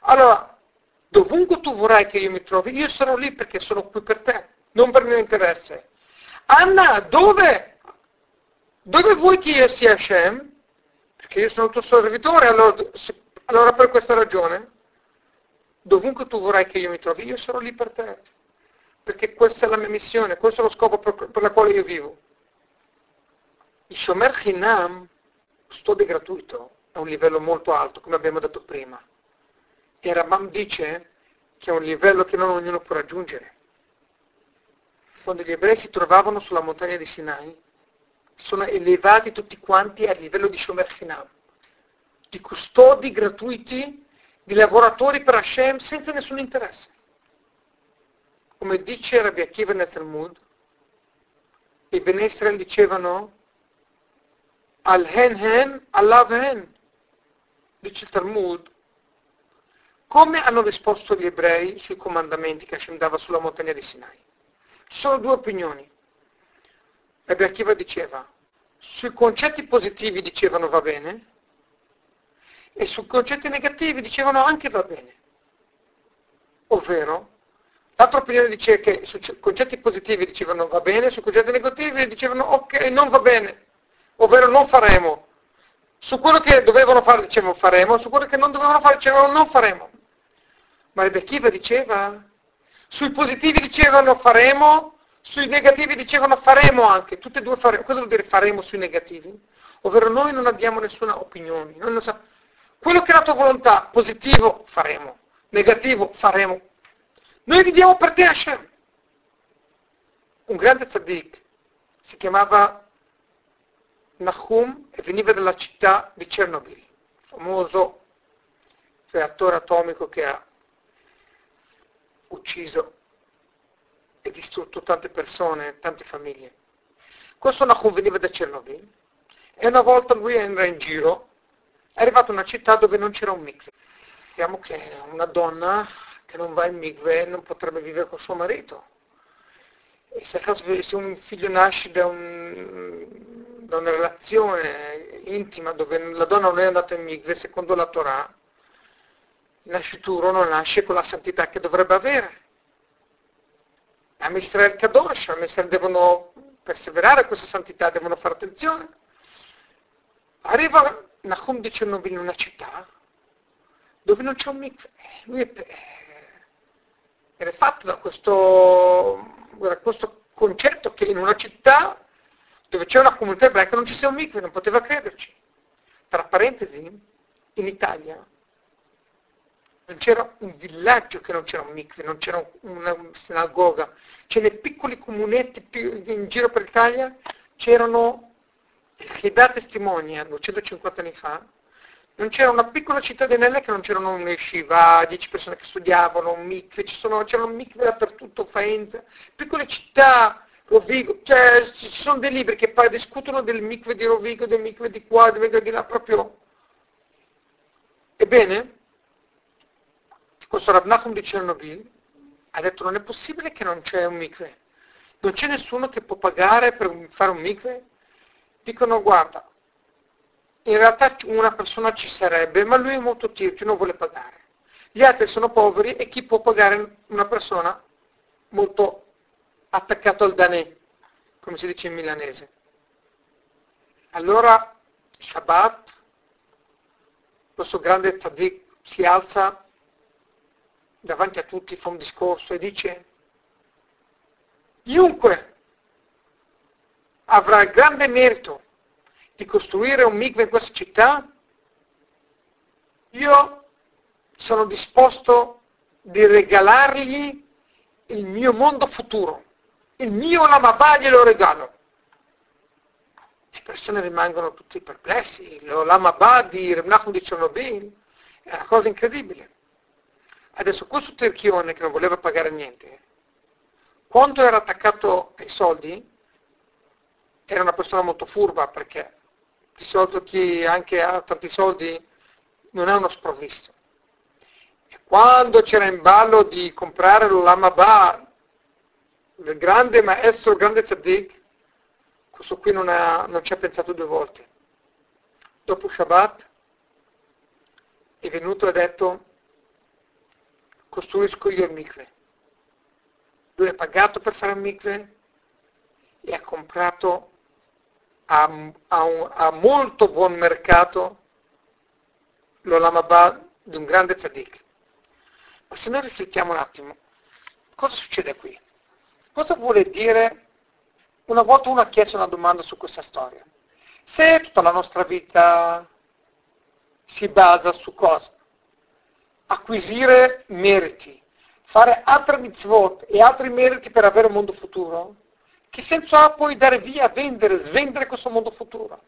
Allora, dovunque tu vorrai che io mi trovi, io sarò lì perché sono qui per te, non per mio interesse. Anna, dove? Dove vuoi che io sia Hashem? che io sono il tuo servitore, allora, allora per questa ragione, dovunque tu vorrai che io mi trovi, io sarò lì per te. Perché questa è la mia missione, questo è lo scopo per, per la quale io vivo. Il Shomer Hinam, studio gratuito, è un livello molto alto, come abbiamo detto prima. E Rabam dice che è un livello che non ognuno può raggiungere. Quando gli ebrei si trovavano sulla montagna di Sinai, sono elevati tutti quanti a livello di Shomer Hinam, di custodi gratuiti, di lavoratori per Hashem senza nessun interesse. Come dice Rabbi Akiva nel Talmud, i Ben Israel dicevano al hen hen, allav hen, dice il Talmud, come hanno risposto gli ebrei sui comandamenti che Hashem dava sulla montagna di Sinai? Ci sono due opinioni. Rabbi Akiva diceva, sui concetti positivi dicevano va bene, e sui concetti negativi dicevano anche va bene. Ovvero, l'altra opinione diceva che sui concetti positivi dicevano va bene, sui concetti negativi dicevano ok, non va bene, ovvero non faremo. Su quello che dovevano fare dicevano faremo, su quello che non dovevano fare dicevano non faremo. Ma Rebbe Kiva diceva, sui positivi dicevano faremo, sui negativi dicevano faremo anche, tutte e due faremo. Cosa vuol dire faremo sui negativi? Ovvero noi non abbiamo nessuna opinione. Sa... Quello che è la tua volontà, positivo, faremo. Negativo, faremo. Noi viviamo per te Hashem. Un grande tzaddik si chiamava Nahum e veniva dalla città di Chernobyl, famoso reattore atomico che ha ucciso e distrutto tante persone, tante famiglie. Questo Nahum veniva da Chernobyl e una volta lui era in giro, è arrivato in una città dove non c'era un mikve. Sappiamo che una donna che non va in mikve non potrebbe vivere con suo marito. E se, se un figlio nasce da, un, da, una relazione intima dove la donna non è andata in mikve, secondo la Torah, nascituro non nasce con la santità che dovrebbe avere. A Israel Kadosh, a Israel devono perseverare a questa santità, devono fare attenzione. Arriva Nahum di Chernobyl in una città dove non c'è un mikve. Lui è, era fatto da questo, da questo concetto che in una città dove c'è una comunità ebraica non ci sia un mikve, non poteva crederci. Tra parentesi, in Italia non c'era un villaggio che non c'era un mikve, non c'era una sinagoga, c'è nei piccoli comunetti in giro per l'Italia c'erano, che dà testimonia, 250 anni fa, non c'era una piccola cittadinella che non c'erano un yeshiva, 10 persone che studiavano, un mikve, c'erano mikve dappertutto, Faenza, piccole città, Rovigo, cioè ci sono dei libri che poi discutono del mikve di Rovigo, del mikve di qua, del mikve di là, proprio. Ebbene, questo Rav Nachum di Chernobyl ha detto non è possibile che non c'è un mikve. Non c'è nessuno che può pagare per fare un mikve? Dicono guarda, in realtà una persona ci sarebbe, ma lui è molto tirchio, non vuole pagare. Gli altri sono poveri e chi può pagare una persona molto attaccato al danè, come si dice in milanese. Allora Shabbat, questo grande tzaddik si alza davanti a tutti fa un discorso e dice chiunque avrà il grande merito di costruire un mikve in questa città, io sono disposto di regalargli il mio mondo futuro, il mio Lamabà glielo regalo. Le persone rimangono tutti perplessi, l'Olamabà di Rebnachum di Chernobyl è una cosa incredibile. Adesso questo terchione che non voleva pagare niente, quando era attaccato ai soldi, era una persona molto furba perché di solito chi anche ha tanti soldi non è uno sprovvisto. E quando c'era in ballo di comprare l'Amabà del grande maestro, il grande tzaddik, questo qui non, ha, non ci ha pensato due volte. Dopo Shabbat è venuto e ha detto costruisco io il mikve. Lui ha pagato per fare il mikve e ha comprato a, a, un, a molto buon mercato l'Olamabad di un grande tzaddik. Ma se noi riflettiamo un attimo, cosa succede qui? Cosa vuole dire? Una volta uno ha chiesto una domanda su questa storia. Se tutta la nostra vita si basa su cosa? Acquisire meriti, fare altre mitzvot e altri meriti per avere un mondo futuro, che senso ha poi dare via, vendere, svendere questo mondo futuro?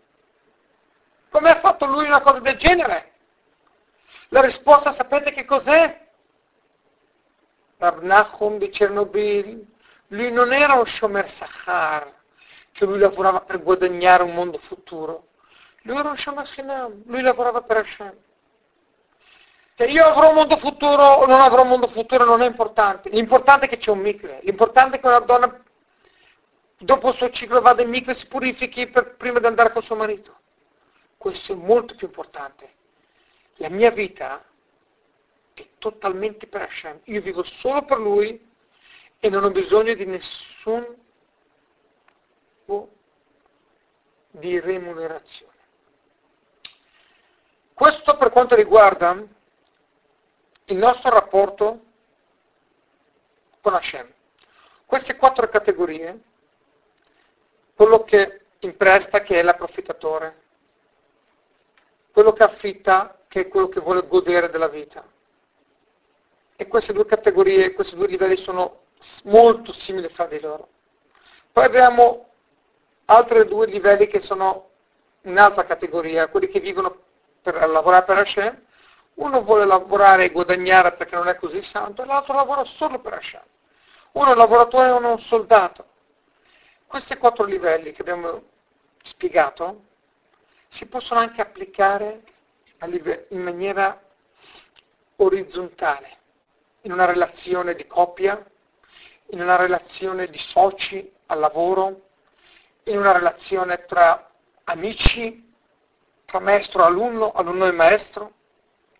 Come ha fatto lui una cosa del genere? La risposta sapete che cos'è? Nachum di Chernobyl, lui non era un Shomer Sachar, che lui lavorava per guadagnare un mondo futuro. Lui era un Shomer Chinam, lui lavorava per Hashem. Che io avrò un mondo futuro o non avrò un mondo futuro non è importante. L'importante è che c'è un mikve. L'importante è che una donna dopo il suo ciclo vada in mikve e si purifichi per, prima di andare con suo marito. Questo è molto più importante. La mia vita è totalmente per Hashem. Io vivo solo per Lui e non ho bisogno di nessun di remunerazione. Questo per quanto riguarda il nostro rapporto con Hashem. Queste quattro categorie, quello che impresta che è l'approfittatore, quello che affitta che è quello che vuole godere della vita. E queste due categorie, questi due livelli sono molto simili fra di loro. Poi abbiamo altri due livelli che sono un'altra categoria, quelli che vivono per lavorare per Hashem, uno vuole lavorare e guadagnare perché non è così santo, e l'altro lavora solo per Hashem. Uno è un lavoratore e uno è un soldato. Questi quattro livelli che abbiamo spiegato si possono anche applicare in maniera orizzontale, in una relazione di coppia, in una relazione di soci al lavoro, in una relazione tra amici, tra maestro e alunno, alunno e maestro.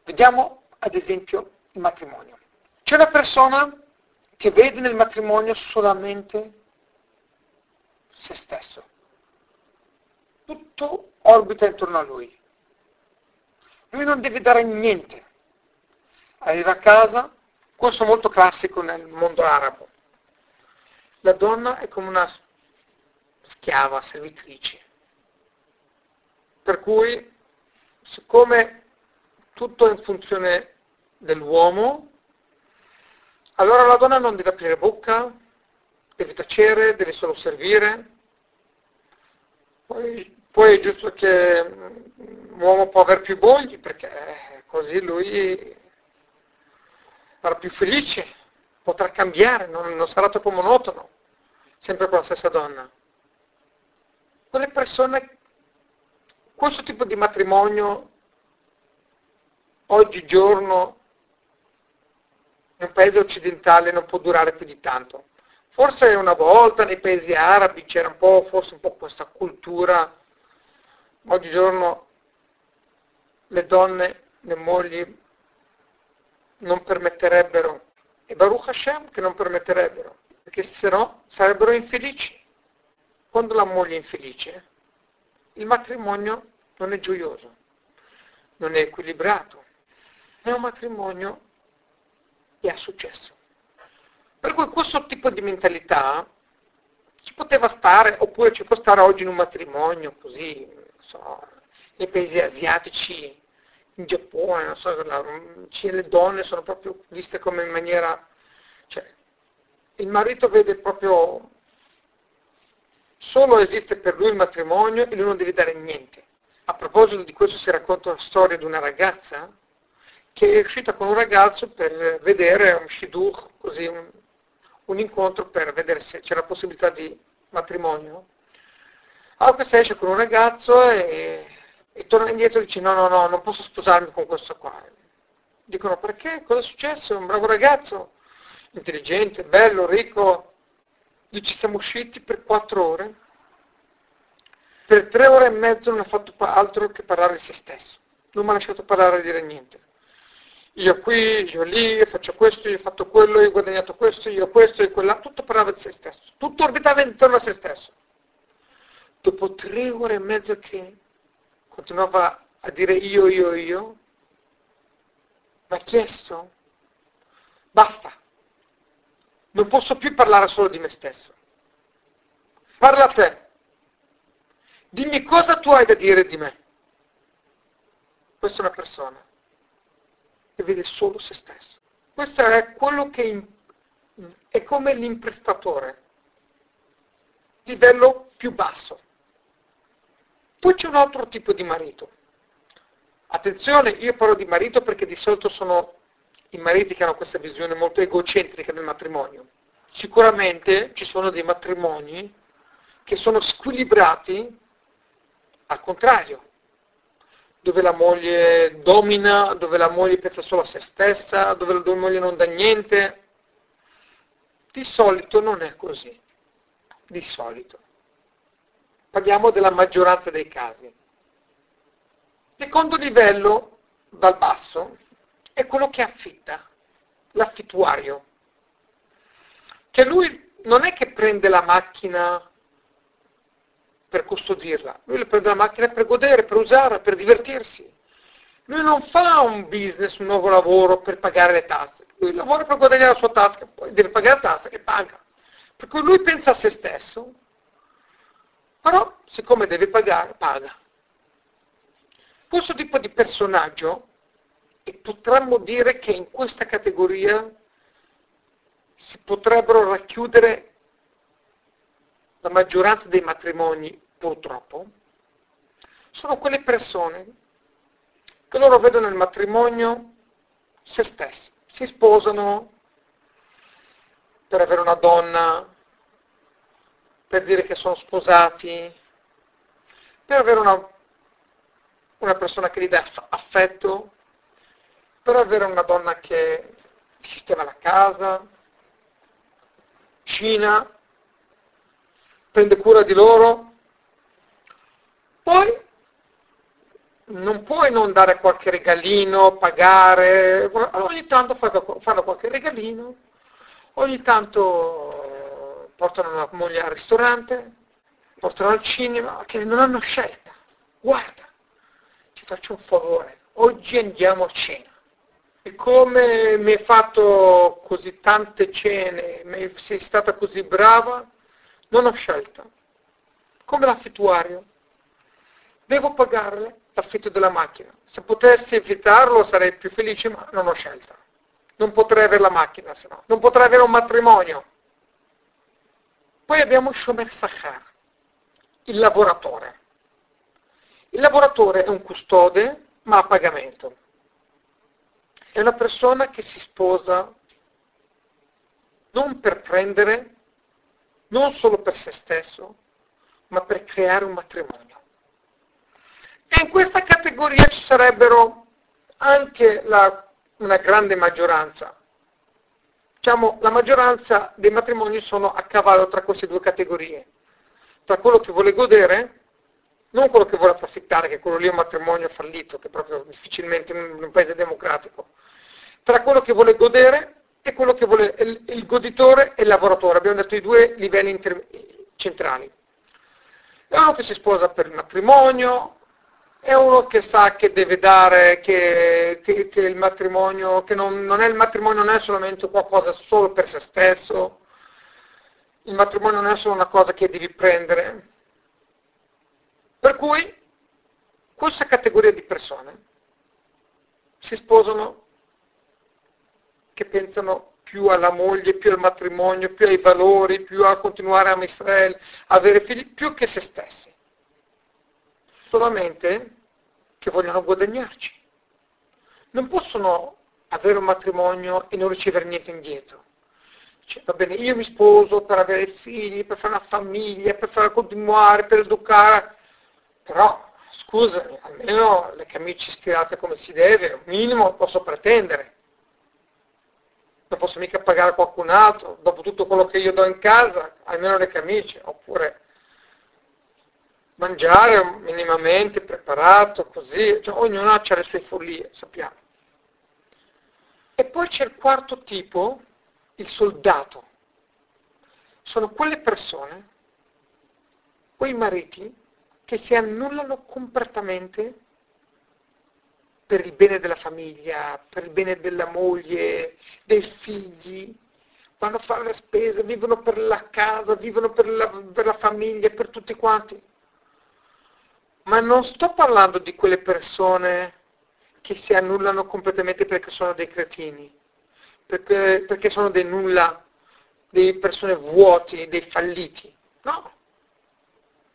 Vediamo ad esempio il matrimonio. C'è una persona che vede nel matrimonio solamente se stesso. Tutto orbita intorno a lui. Lui non deve dare niente. Arriva a casa, questo è molto classico nel mondo arabo. La donna è come una schiava, servitrice. Per cui, siccome tutto in funzione dell'uomo, allora la donna non deve aprire bocca, deve tacere, deve solo servire. Poi, poi è giusto che l'uomo può avere più mogli, perché così lui sarà più felice, potrà cambiare, non, non sarà troppo monotono, sempre con la stessa donna quelle persone, questo tipo di matrimonio oggigiorno un paese occidentale non può durare più di tanto. Forse una volta nei paesi arabi c'era un po', forse un po' questa cultura, oggigiorno le donne, le mogli non permetterebbero, e Baruch Hashem che non permetterebbero, perché se no sarebbero infelici quando la moglie è infelice, il matrimonio non è gioioso, non è equilibrato, è un matrimonio che ha successo. Per cui questo tipo di mentalità ci poteva stare, oppure ci può stare oggi in un matrimonio così, so, nei paesi asiatici, in Giappone, non so, la, le donne sono proprio viste come in maniera, cioè, il marito vede proprio Solo esiste per lui il matrimonio e lui non deve dare niente. A proposito di questo si racconta una storia di una ragazza che è uscita con un ragazzo per vedere un shidur, così un, un incontro per vedere se c'era possibilità di matrimonio. Allora questa esce con un ragazzo e, e torna indietro e dice no, no, no, non posso sposarmi con questo qua. Dicono perché? Cosa è successo? È un bravo ragazzo, intelligente, bello, ricco, ci siamo usciti per quattro ore, per tre ore e mezzo non ha fatto altro che parlare di se stesso, non mi ha lasciato parlare e dire niente. Io qui, io lì, io faccio questo, io ho fatto quello, io ho guadagnato questo, io questo, io quella, tutto parlava di se stesso, tutto orbitava intorno a se stesso. Dopo tre ore e mezzo che continuava a dire io, io, io, mi ha chiesto, basta, non posso più parlare solo di me stesso. Parla a te. Dimmi cosa tu hai da dire di me. Questa è una persona che vede solo se stesso. Questo è quello che è come l'imprestatore, livello più basso. Poi c'è un altro tipo di marito. Attenzione, io parlo di marito perché di solito sono i mariti che hanno questa visione molto egocentrica del matrimonio. Sicuramente ci sono dei matrimoni che sono squilibrati al contrario, dove la moglie domina, dove la moglie pensa solo a se stessa, dove la moglie non dà niente. Di solito non è così. Di solito. Parliamo della maggioranza dei casi. Secondo livello, dal basso, è quello che affitta, l'affittuario. Che lui non è che prende la macchina per custodirla, lui prende la macchina per godere, per usare, per divertirsi. Lui non fa un business, un nuovo lavoro per pagare le tasse, lui lavora per guadagnare la sua tasca, poi deve pagare la tassa e paga. Per cui lui pensa a se stesso, però siccome deve pagare, paga. Questo tipo di personaggio, e potremmo dire che in questa categoria si potrebbero racchiudere la maggioranza dei matrimoni purtroppo, sono quelle persone che loro vedono il matrimonio se stessi, si sposano per avere una donna, per dire che sono sposati, per avere una, una persona che gli dà affetto, per avere una donna che sistema la casa, cina, prende cura di loro, poi non puoi non dare qualche regalino, pagare, ogni tanto fanno qualche regalino, ogni tanto portano la moglie al ristorante, portano al cinema, che non hanno scelta. Guarda, ti faccio un favore, oggi andiamo a cena. E come mi hai fatto così tante cene, sei stata così brava, non ho scelta. Come l'affittuario devo pagarle l'affitto della macchina. Se potessi evitarlo sarei più felice, ma non ho scelta. Non potrei avere la macchina, se no. Non potrei avere un matrimonio. Poi abbiamo Shomer Sachar, il lavoratore. Il lavoratore è un custode, ma a pagamento. È una persona che si sposa non per prendere, non solo per se stesso, ma per creare un matrimonio. E in questa categoria ci sarebbero anche la, una grande maggioranza. Diciamo, la maggioranza dei matrimoni sono a cavallo tra queste due categorie. Tra quello che vuole godere, non quello che vuole approfittare, che quello lì è un matrimonio fallito, che proprio difficilmente in un paese democratico. Tra quello che vuole godere e quello che vuole il, il goditore e il lavoratore. Abbiamo detto i due livelli inter- centrali. È uno che si sposa per il matrimonio, è uno che sa che deve dare, che, che, che il matrimonio, che non, non, è il matrimonio non è solamente qualcosa solo per se stesso, il matrimonio non è solo una cosa che devi prendere. Per cui questa categoria di persone si sposano che pensano più alla moglie, più al matrimonio, più ai valori, più a continuare a Israele, avere figli, più che se stessi solamente che vogliono guadagnarci. Non possono avere un matrimonio e non ricevere niente indietro. Cioè, va bene, io mi sposo per avere figli, per fare una famiglia, per far continuare, per educare, però scusami, almeno le camicie stirate come si deve, un minimo posso pretendere. Non posso mica pagare qualcun altro, dopo tutto quello che io do in casa, almeno le camicie, oppure mangiare minimamente preparato, così, cioè, ognuno ha le sue follie, sappiamo. E poi c'è il quarto tipo, il soldato. Sono quelle persone, quei mariti, che si annullano completamente per il bene della famiglia, per il bene della moglie, dei figli, vanno a fare le spese, vivono per la casa, vivono per la, per la famiglia, per tutti quanti. Ma non sto parlando di quelle persone che si annullano completamente perché sono dei cretini, perché, perché sono dei nulla, delle persone vuoti, dei falliti. No.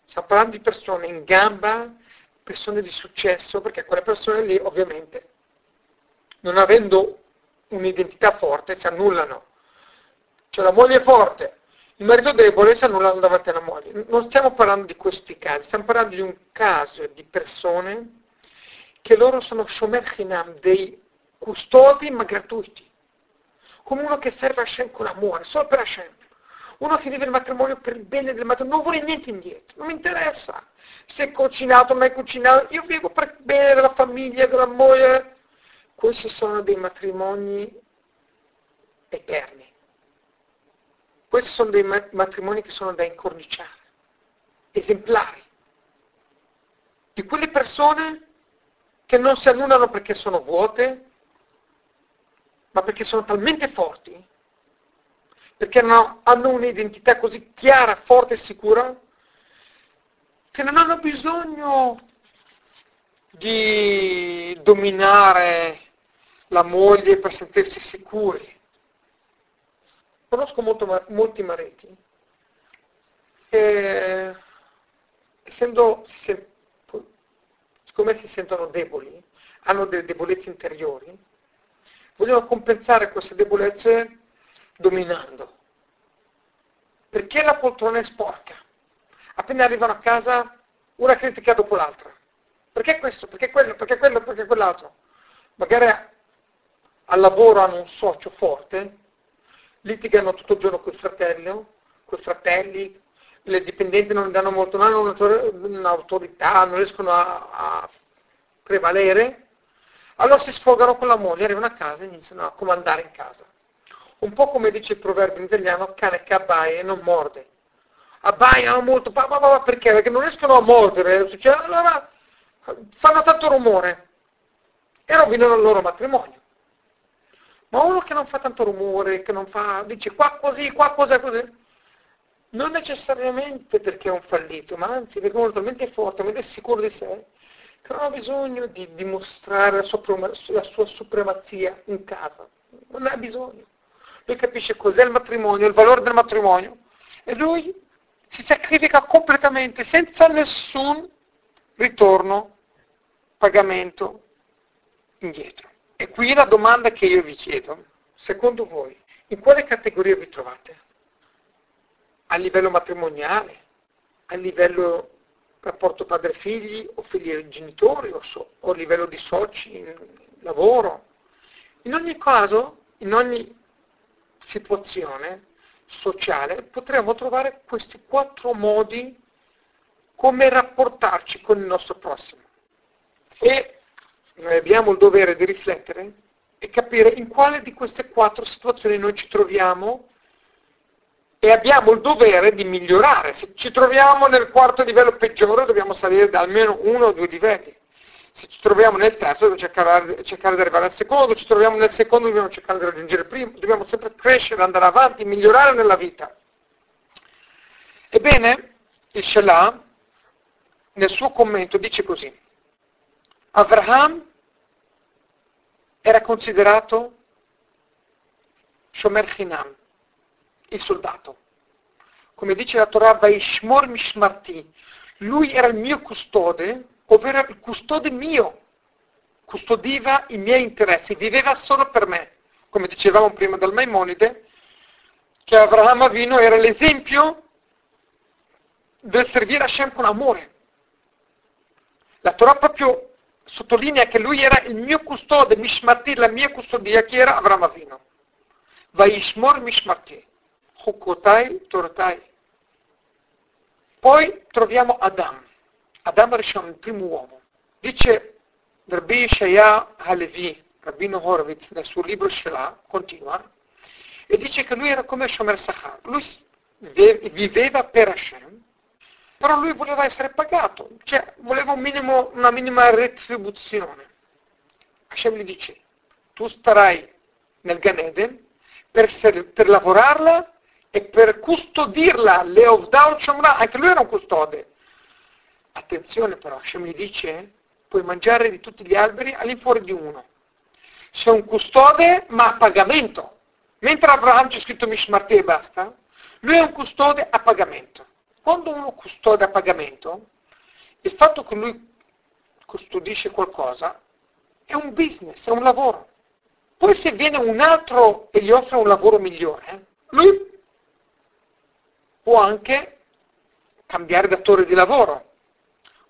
Stiamo parlando di persone in gamba, persone di successo, perché quelle persone lì ovviamente, non avendo un'identità forte, si annullano. Cioè la moglie è forte, il marito debole si annullano davanti alla moglie. Non stiamo parlando di questi casi, stiamo parlando di un caso di persone che loro sono shomer dei custodi ma gratuiti. Come uno che serve a Hashem con amore, solo per Hashem. Uno che vive il matrimonio per il bene del matrimonio, non vuole niente indietro, non mi interessa se è cucinato o è cucinato, io vivo per il bene della famiglia, della moglie. Questi sono dei matrimoni eterni. Questi sono dei matrimoni che sono da incorniciare, esemplari. Di quelle persone che non si annullano perché sono vuote, ma perché sono talmente forti, perché hanno, un'identità così chiara, forte e sicura, che non hanno bisogno di dominare la moglie per sentirsi sicuri. Conosco molto, molti mariti che, essendo, siccome si sentono deboli, hanno delle debolezze interiori, vogliono compensare queste debolezze dominando. Perché la poltrona è sporca? Appena arrivano a casa, una critica dopo l'altra. Perché questo? Perché quello? Perché quello? Perché quell'altro? Magari al lavoro hanno un socio forte, litigano tutto il giorno con il fratello, con i fratelli, le dipendenti non danno molto, non hanno un'autorità, non riescono a, a prevalere, allora si sfogano con la moglie, arrivano a casa e iniziano a comandare in casa. Un po' come dice il proverbio in italiano, cane che abbaia e non morde. Abbaiano molto, perché? Perché non riescono a mordere, cioè, allora fanno tanto rumore e rovinano il loro matrimonio. Ma uno che non fa tanto rumore, che non fa, dice qua così, qua così, così, non necessariamente perché è un fallito, ma anzi perché è talmente forte, talmente sicuro di sé, che non ha bisogno di dimostrare la sua, la sua supremazia in casa. Non ha bisogno. Lui capisce cos'è il matrimonio, il valore del matrimonio, e lui si sacrifica completamente senza nessun ritorno, pagamento indietro. E qui la domanda che io vi chiedo, secondo voi, in quale categoria vi trovate? A livello matrimoniale? A livello rapporto padre-figli o figli-genitori o, so, o a livello di soci, lavoro? In ogni caso, in ogni situazione sociale, potremmo trovare questi quattro modi come rapportarci con il nostro prossimo. E noi abbiamo il dovere di riflettere e capire in quale di queste quattro situazioni noi ci troviamo e abbiamo il dovere di migliorare. Se ci troviamo nel quarto livello peggiore dobbiamo salire da almeno uno o due livelli. Se ci troviamo nel terzo dobbiamo cercare, cercare di arrivare al secondo, se ci troviamo nel secondo dobbiamo cercare di raggiungere il primo, dobbiamo sempre crescere, andare avanti, migliorare nella vita. Ebbene, il Shelah nel suo commento dice così, Abraham era considerato Shomer Chinam, il soldato. Come dice la Torah, Vaishmor Mishmarti, lui era il mio custode ovvero il custode mio, custodiva i miei interessi, viveva solo per me. Come dicevamo prima dal Maimonide, che Abraham Avino era l'esempio del servire Hashem con amore. La Torah proprio sottolinea che lui era il mio custode, Mishmarti, la mia custodia, chi era Abraham Avino. Vaishmor Mishmarti, Hukotai Tortai. Poi troviamo Adam. Adam Rishon, il primo uomo. Dice Rabbi Shaya Halevi, Rabbino Horowitz, nel suo libro Shelah, continua, e dice che lui era come Shomer Sachar. Lui viveva per Hashem, però lui voleva essere pagato, cioè voleva un minimo, una minima retribuzione. Hashem gli dice, tu starai nel Gan Eden per, per lavorarla e per custodirla, Leovdal Shomra, anche lui era un custode. Attenzione però, Hashem gli dice, puoi mangiare di tutti gli alberi all'infuori di uno. Sei un custode ma a pagamento. Mentre Abraham c'è scritto Mishmarte e basta, lui è un custode a pagamento. Quando uno custode a pagamento, il fatto che lui custodisce qualcosa è un business, è un lavoro. Poi se viene un altro e gli offre un lavoro migliore, lui può anche cambiare datore di lavoro.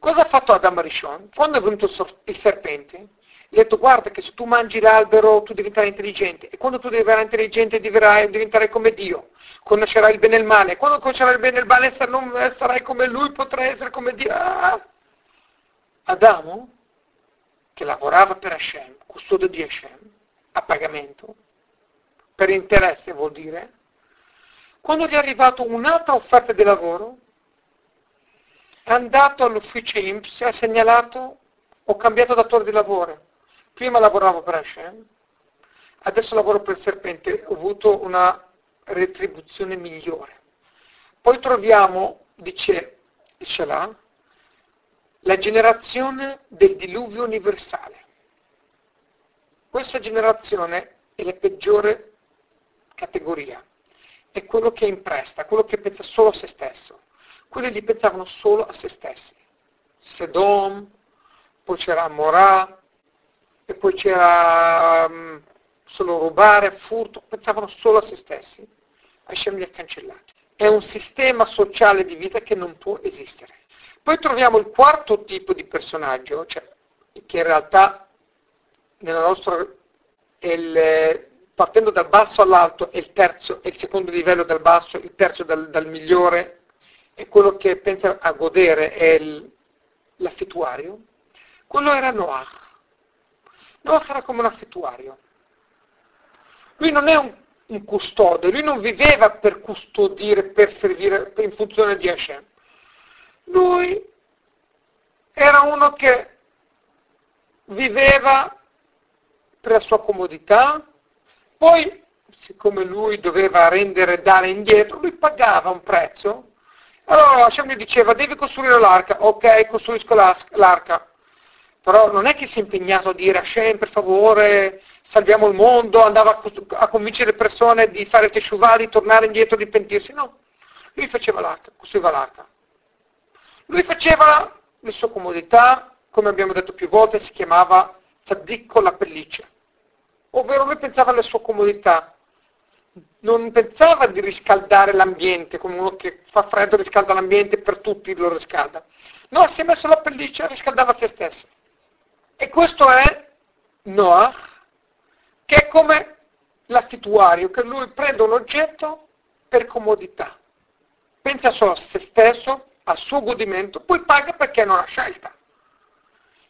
Cosa ha fatto Adam Rishon? Quando è venuto il serpente, gli ha detto guarda che se tu mangi l'albero tu diventerai intelligente e quando tu diventerai intelligente diventerai, diventerai come Dio, conoscerai il bene e il male, quando conoscerai il bene e il male non sarai come lui, potrai essere come Dio. Ah! Adamo, che lavorava per Hashem, custode di Hashem, a pagamento, per interesse vuol dire, quando gli è arrivata un'altra offerta di lavoro, è andato all'ufficio IMSS e ha segnalato ho cambiato datore di lavoro. Prima lavoravo per Hashem, adesso lavoro per il serpente, ho avuto una retribuzione migliore. Poi troviamo, dice Shalah, la generazione del diluvio universale. Questa generazione è la peggiore categoria, è quello che è in presta, quello che pensa solo a se stesso. Quelli lì pensavano solo a se stessi. Sedom, poi c'era Morà, e poi c'era um, solo rubare, furto, pensavano solo a se stessi. Hashem li ha cancellati. È un sistema sociale di vita che non può esistere. Poi troviamo il quarto tipo di personaggio, cioè, che in realtà nella nostra, il, partendo dal basso all'alto è il terzo, è il secondo livello dal basso, il terzo dal, dal migliore, è quello che pensa a godere, è il, l'affittuario, quello era Noach. Noach era come un affittuario. Lui non è un, un custode, lui non viveva per custodire, per servire in funzione di Hashem. Lui era uno che viveva per la sua comodità, poi siccome lui doveva rendere, dare indietro, lui pagava un prezzo. Allora Hashem gli diceva devi costruire l'arca, ok, costruisco l'arca. Però non è che si è impegnato a dire Hashem per favore salviamo il mondo, andava a, a convincere le persone di fare teshuvah, di tornare indietro, di pentirsi, no. Lui faceva l'arca, costruiva l'arca. Lui faceva le sue comodità, come abbiamo detto più volte, si chiamava tzaddik con la pelliccia. Ovvero lui pensava alle sue comodità, non pensava di riscaldare l'ambiente, come uno che fa freddo riscalda l'ambiente per tutti lo riscalda. No, si è messo la pelliccia e riscaldava se stesso. E questo è Noah, che è come l'affittuario, che lui prende un oggetto per comodità. Pensa solo a se stesso, al suo godimento, poi paga perché non ha scelta.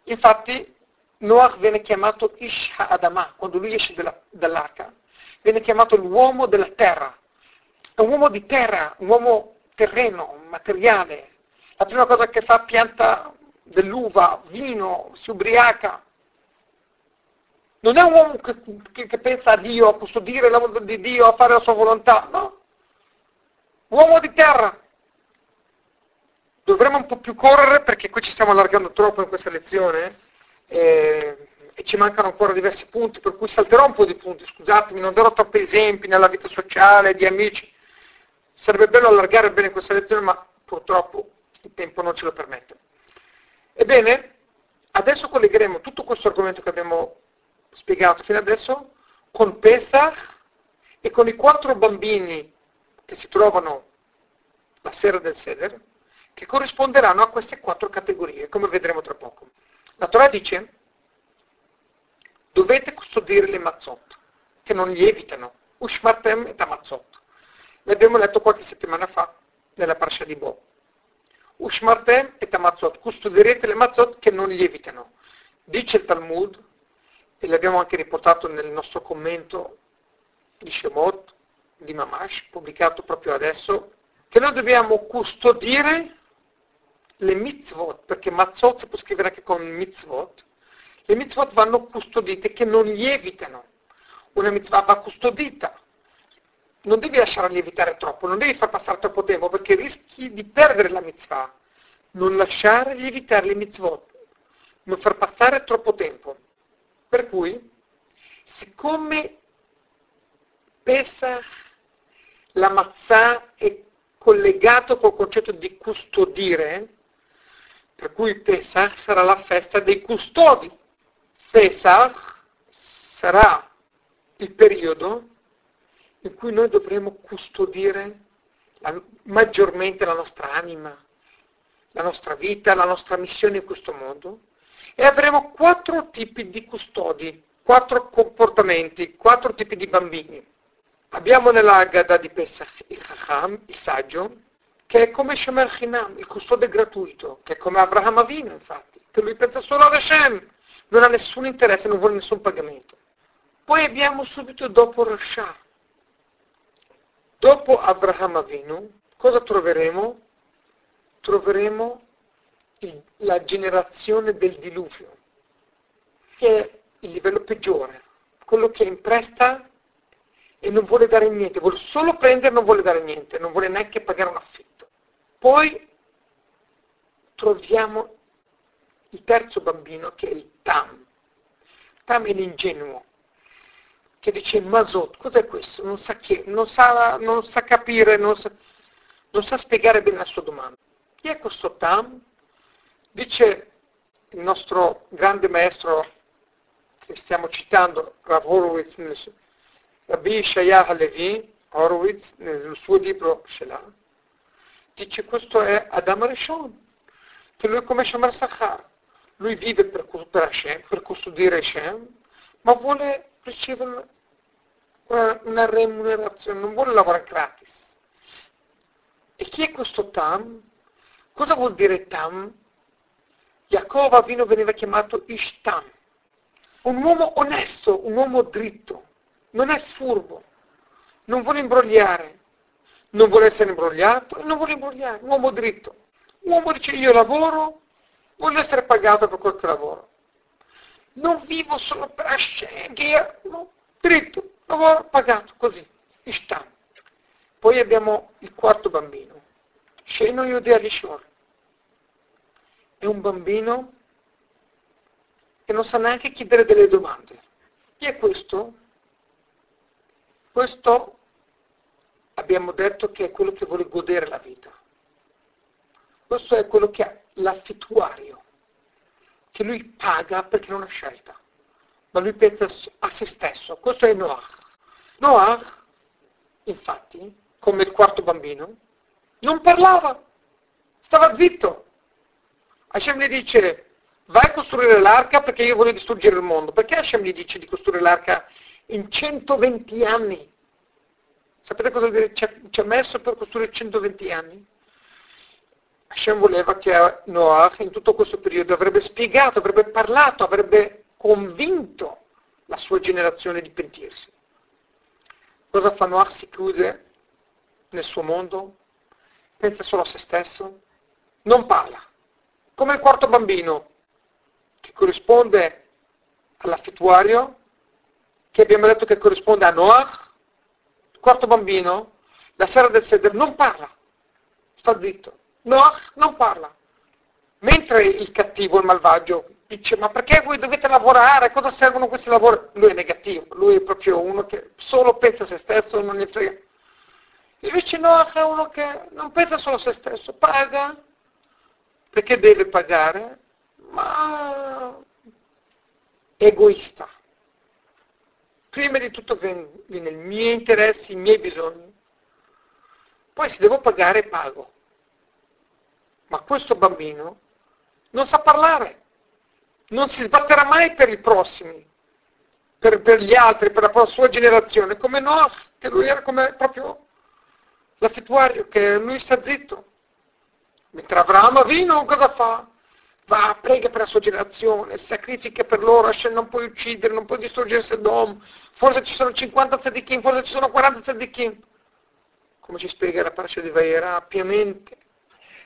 Infatti Noah viene chiamato Ish Adama, quando lui esce dalla, dall'arca, viene chiamato l'uomo della terra. È un uomo di terra, un uomo terreno, materiale. La prima cosa che fa pianta dell'uva, vino, si ubriaca. Non è un uomo che, che, che pensa a Dio, a custodire l'amore di Dio, a fare la sua volontà, no. Uomo di terra. Dovremmo un po' più correre perché qui ci stiamo allargando troppo in questa lezione eh, e ci mancano ancora diversi punti, per cui salterò un po' di punti, scusatemi, non darò troppi esempi nella vita sociale, di amici. Sarebbe bello allargare bene questa lezione, ma purtroppo il tempo non ce lo permette. Ebbene, adesso collegheremo tutto questo argomento che abbiamo spiegato fino adesso con Pesach e con i quattro bambini che si trovano la sera del Seder, che corrisponderanno a queste quattro categorie, come vedremo tra poco. La Torah dice, dovete custodire le mazzot, che non lievitano, ushmartem et amazzot. L'abbiamo letto qualche settimana fa nella parasha di Bo. Ushmartem et amazzot, custodirete le mazzot che non lievitano. Dice il Talmud, e l'abbiamo anche riportato nel nostro commento di Shemot, di Mamash, pubblicato proprio adesso, che noi dobbiamo custodire le mitzvot, perché mazzot si può scrivere anche con mitzvot, Le mitzvot vanno custodite che non lievitano. Una mitzvah va custodita. Non devi lasciarla lievitare troppo, non devi far passare troppo tempo perché rischi di perdere la mitzvah. Non lasciare lievitare le mitzvot, non far passare troppo tempo. Per cui, siccome Pesach, la mazzà è collegato col concetto di custodire, per cui Pesach sarà la festa dei custodi. Pesach sarà il periodo in cui noi dovremo custodire la, maggiormente la nostra anima, la nostra vita, la nostra missione in questo mondo e avremo quattro tipi di custodi, quattro comportamenti, quattro tipi di bambini. Abbiamo nella Agada di Pesach il Chacham, il saggio, che è come Shomer Chinam, il custode gratuito, che è come Abraham Avino infatti, che lui pensa solo ad Hashem, non ha nessun interesse, non vuole nessun pagamento. Poi abbiamo subito dopo Rasha. Dopo Abraham Avinu, cosa troveremo? Troveremo il, la generazione del diluvio, che è il livello peggiore, quello che impresta e non vuole dare niente, vuole solo prendere e non vuole dare niente, non vuole neanche pagare un affitto. Poi troviamo il terzo bambino che è il Tam. Tam è l'ingenuo, che dice Masot, cos'è questo? Non sa, chi, non sa, non sa capire, non sa, non sa, spiegare bene la sua domanda. Chi è questo Tam? Dice il nostro grande maestro che stiamo citando, Rav Horowitz, Rabbi Shaya Halevi, Horowitz, nel suo libro Shelah, dice questo è Adam Rishon, che lui come Shomer Sachar, lui vive per, per Hashem, per custodire Hashem, ma vuole ricevere una, una, remunerazione, non vuole lavorare gratis. E chi è questo Tam? Cosa vuol dire Tam? Jacob Avino veniva chiamato Ishtam, un uomo onesto, un uomo dritto, non è furbo, non vuole imbrogliare, non vuole essere imbrogliato e non vuole imbrogliare, un uomo dritto. Un uomo dice io lavoro, voglio essere pagato per quel che lavoro. Non vivo solo per Hashem, no, dritto, lavoro pagato, così, istam. Poi abbiamo il quarto bambino, Sheno Yudea Rishor. È un bambino che non sa neanche chiedere delle domande. Chi è questo? Questo abbiamo detto che è quello che vuole godere la vita. Questo è quello che ha l'affittuario, che lui paga perché non ha scelta, ma lui pensa a se stesso. Questo è Noach. Noach, infatti, come il quarto bambino, non parlava, stava zitto. Hashem gli dice, vai a costruire l'arca perché io voglio distruggere il mondo. Perché Hashem gli dice di costruire l'arca in 120 anni. Sapete cosa ci ha messo per costruire 120 anni? Hashem voleva che Noah in tutto questo periodo avrebbe spiegato, avrebbe parlato, avrebbe convinto la sua generazione di pentirsi. Cosa fa Noah? Si chiude nel suo mondo, pensa solo a se stesso, non parla. Come il quarto bambino, che corrisponde all'affittuario, che abbiamo detto che corrisponde a Noach, quarto bambino, la sera del seder non parla, sta zitto. Noach non parla. Mentre il cattivo, il malvagio, dice ma perché voi dovete lavorare? Cosa servono questi lavori? Lui è negativo, lui è proprio uno che solo pensa a se stesso, non ne frega. Invece Noach è uno che non pensa solo a se stesso, paga perché deve pagare, ma egoista prima di tutto viene i miei interessi, i miei bisogni, poi se devo pagare pago. Ma questo bambino non sa parlare, non si sbatterà mai per i prossimi, per, per gli altri, per la sua generazione, come Noah, che lui era come proprio l'affettuario, che lui sta zitto. Mentre Avramo vino, cosa fa? va, prega per la sua generazione, sacrifica per loro, Hashem non puoi uccidere, non puoi distruggere Sodom, forse ci sono 50 tzadikim, forse ci sono 40 tzadikim. Come ci spiega la parasha di Vaera, ampiamente.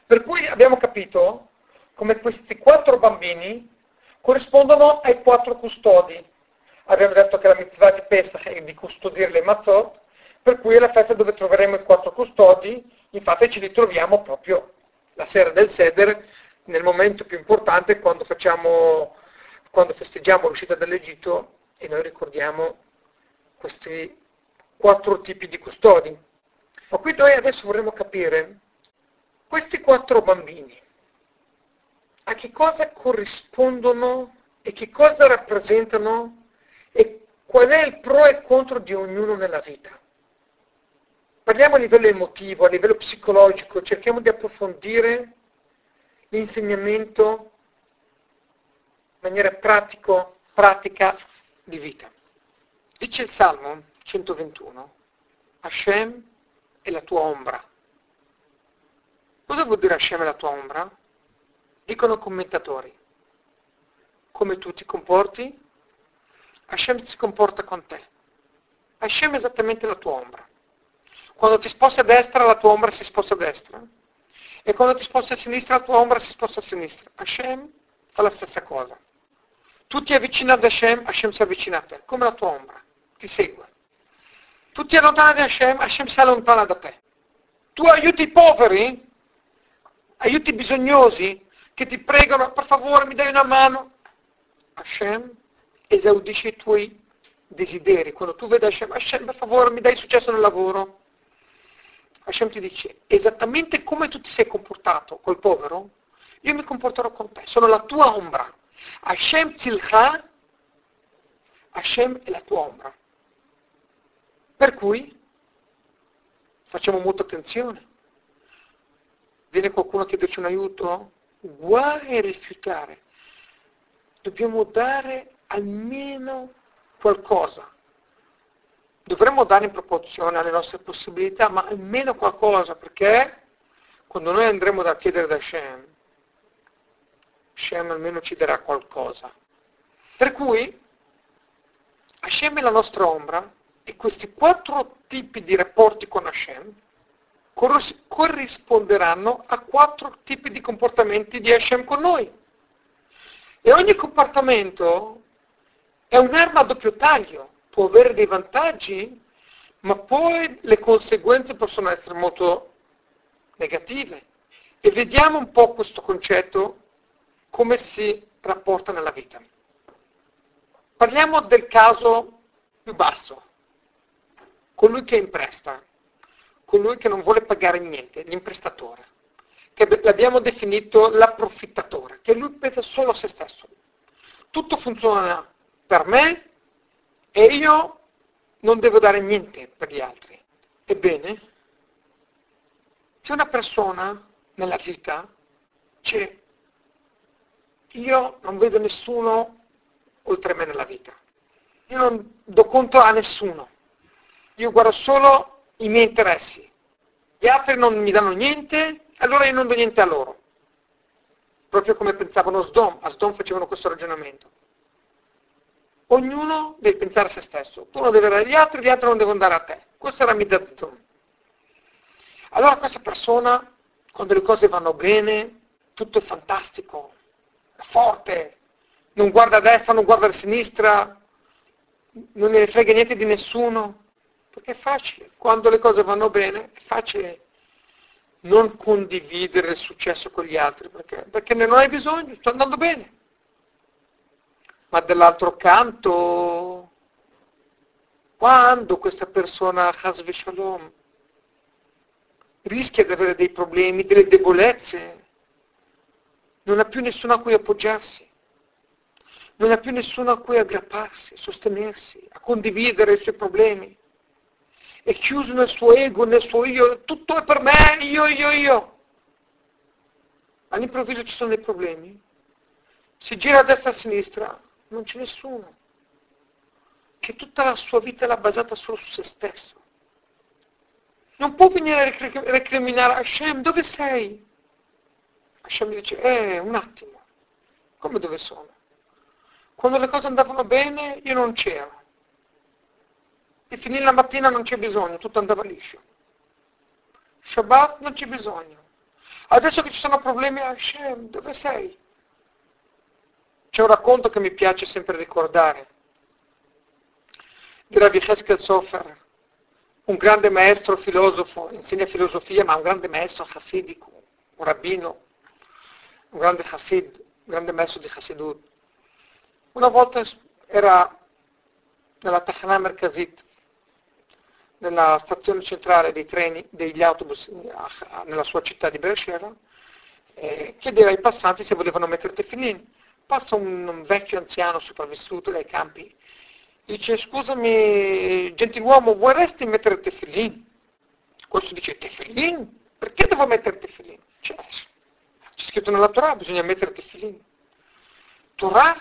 Per cui abbiamo capito come questi quattro bambini, corrispondono ai quattro custodi. Abbiamo detto che la mitzvah di Pesach è di custodire le mazzot, per cui è la festa dove troveremo i quattro custodi, infatti ci ritroviamo proprio la sera del Seder, nel momento più importante quando, facciamo, quando festeggiamo l'uscita dall'Egitto e noi ricordiamo questi quattro tipi di custodi. Ma qui noi adesso vorremmo capire questi quattro bambini a che cosa corrispondono e che cosa rappresentano e qual è il pro e contro di ognuno nella vita. Parliamo a livello emotivo, a livello psicologico, cerchiamo di approfondire l'insegnamento in maniera pratico, pratica di vita. Dice il Salmo 121, Hashem è la tua ombra. Cosa vuol dire Hashem la tua ombra? Dicono commentatori. Come tu ti comporti, Hashem si comporta con te. Hashem è esattamente la tua ombra. Quando ti sposti a destra, la tua ombra si sposta a destra. E quando ti sposti a sinistra, la tua ombra si sposta a sinistra. Hashem fa la stessa cosa. Tu ti avvicini ad Hashem, Hashem si avvicina a te, come la tua ombra. Ti segue. Tu ti allontani da Hashem, Hashem si allontana da te. Tu aiuti i poveri, aiuti i bisognosi, che ti pregano, per favore mi dai una mano. Hashem esaudisce i tuoi desideri. Quando tu vedi Hashem, Hashem per favore mi dai successo nel lavoro. Hashem ti dice, esattamente come tu ti sei comportato col povero, io mi comporterò con te, sono la tua ombra. Hashem Tzilcha, Hashem è la tua ombra. Per cui facciamo molta attenzione. Viene qualcuno a chiederci un aiuto? guai a rifiutare. Dobbiamo dare almeno qualcosa. Dovremmo dare in proporzione alle nostre possibilità, ma almeno qualcosa, perché quando noi andremo da chiedere da Shem, Shem almeno ci darà qualcosa. Per cui Hashem è la nostra ombra e questi quattro tipi di rapporti con Hashem corrisponderanno a quattro tipi di comportamenti di Hashem con noi. E ogni comportamento è un'arma a doppio taglio, può avere dei vantaggi, ma poi le conseguenze possono essere molto negative. E vediamo un po' questo concetto, come si rapporta nella vita. Parliamo del caso più basso, colui che impresta colui che non vuole pagare niente, l'imprestatore, che l'abbiamo definito l'approfittatore, che lui pensa solo a se stesso. Tutto funziona per me e io non devo dare niente per gli altri. Ebbene, c'è una persona nella vita, c'è, io non vedo nessuno oltre me nella vita. Io non do conto a nessuno. Io guardo solo i miei interessi. Gli altri non mi danno niente, allora io non do niente a loro. Proprio come pensavano Sdom, a Sdom facevano questo ragionamento. Ognuno deve pensare a se stesso. Tu non devi dare agli altri, gli altri non devono dare a te. Questo era Midazzon. Allora questa persona, quando le cose vanno bene, tutto è fantastico, è forte, non guarda a destra, non guarda a sinistra, non ne frega niente di nessuno, perché è facile, quando le cose vanno bene è facile non condividere il successo con gli altri, perché, perché ne non hai bisogno, sta andando bene. Ma dall'altro canto, quando questa persona, Hasve Shalom, rischia di avere dei problemi, delle debolezze, non ha più nessuno a cui appoggiarsi, non ha più nessuno a cui aggrapparsi, sostenersi, a condividere i suoi problemi è chiuso nel suo ego, nel suo io, tutto è per me, io, io, io. All'improvviso ci sono dei problemi, si gira a destra e a sinistra, non c'è nessuno, che tutta la sua vita l'ha basata solo su se stesso. Non può venire a recriminare Hashem, dove sei? Hashem dice, eh, un attimo, come dove sono? Quando le cose andavano bene io non c'ero e finire la mattina non c'è bisogno, tutto andava liscio. Shabbat non c'è bisogno. Adesso che ci sono problemi a Hashem, dove sei? C'è un racconto che mi piace sempre ricordare, di Rabbi Cheskel Sofer, un grande maestro filosofo, insegna filosofia, ma un grande maestro chassidico, un rabbino, un grande chassid, un grande maestro di chassidut. Una volta era nella Tachana Merkazit, nella stazione centrale dei treni, degli autobus nella sua città di Beersheba, eh, chiedeva ai passanti se volevano mettere tefillin. Passa un, un vecchio anziano sopravvissuto dai campi dice scusami gentiluomo vorresti mettere tefillin? Questo dice tefillin? Perché devo mettere tefillin? Cioè, c'è scritto nella Torah, bisogna mettere tefillin. Torah?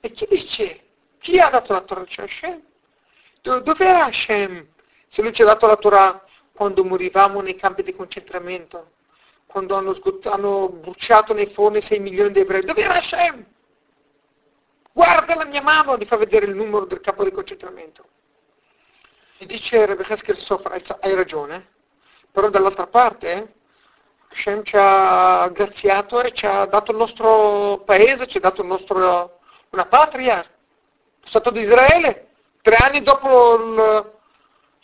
E chi dice? Chi ha dato la Torah? C'è Hashem. Dov'è Hashem? Se lui ci ha dato la Torah quando morivamo nei campi di concentramento, quando hanno, sgot- hanno bruciato nei forni 6 milioni di ebrei, dove era Hashem? Guarda la mia mano, gli fa vedere il numero del capo di concentramento. E dice Rebbe Haskell Sofra, hai ragione, però dall'altra parte Hashem ci ha graziato e ci ha dato il nostro paese, ci ha dato nostro, una patria, lo Stato di Israele. Tre anni dopo il,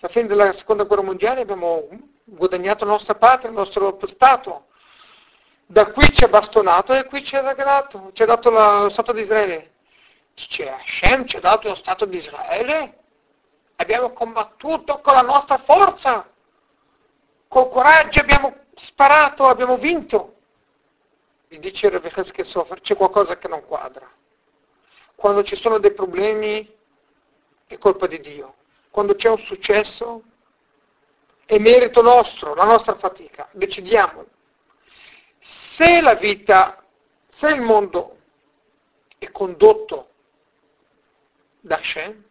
la fine della seconda guerra mondiale abbiamo guadagnato la nostra patria, il nostro Stato. Da qui ci ha bastonato e qui ci ha regalato, ci ha dato la, lo Stato di Israele. Dice, Hashem ci ha dato lo Stato di Israele? Abbiamo combattuto con la nostra forza, col coraggio abbiamo sparato, abbiamo vinto. Mi dice Rebecca Sofer, c'è qualcosa che non quadra. Quando ci sono dei problemi è colpa di Dio. Quando c'è un successo è merito nostro, la nostra fatica. Decidiamo. Se la vita, se il mondo è condotto da Hashem,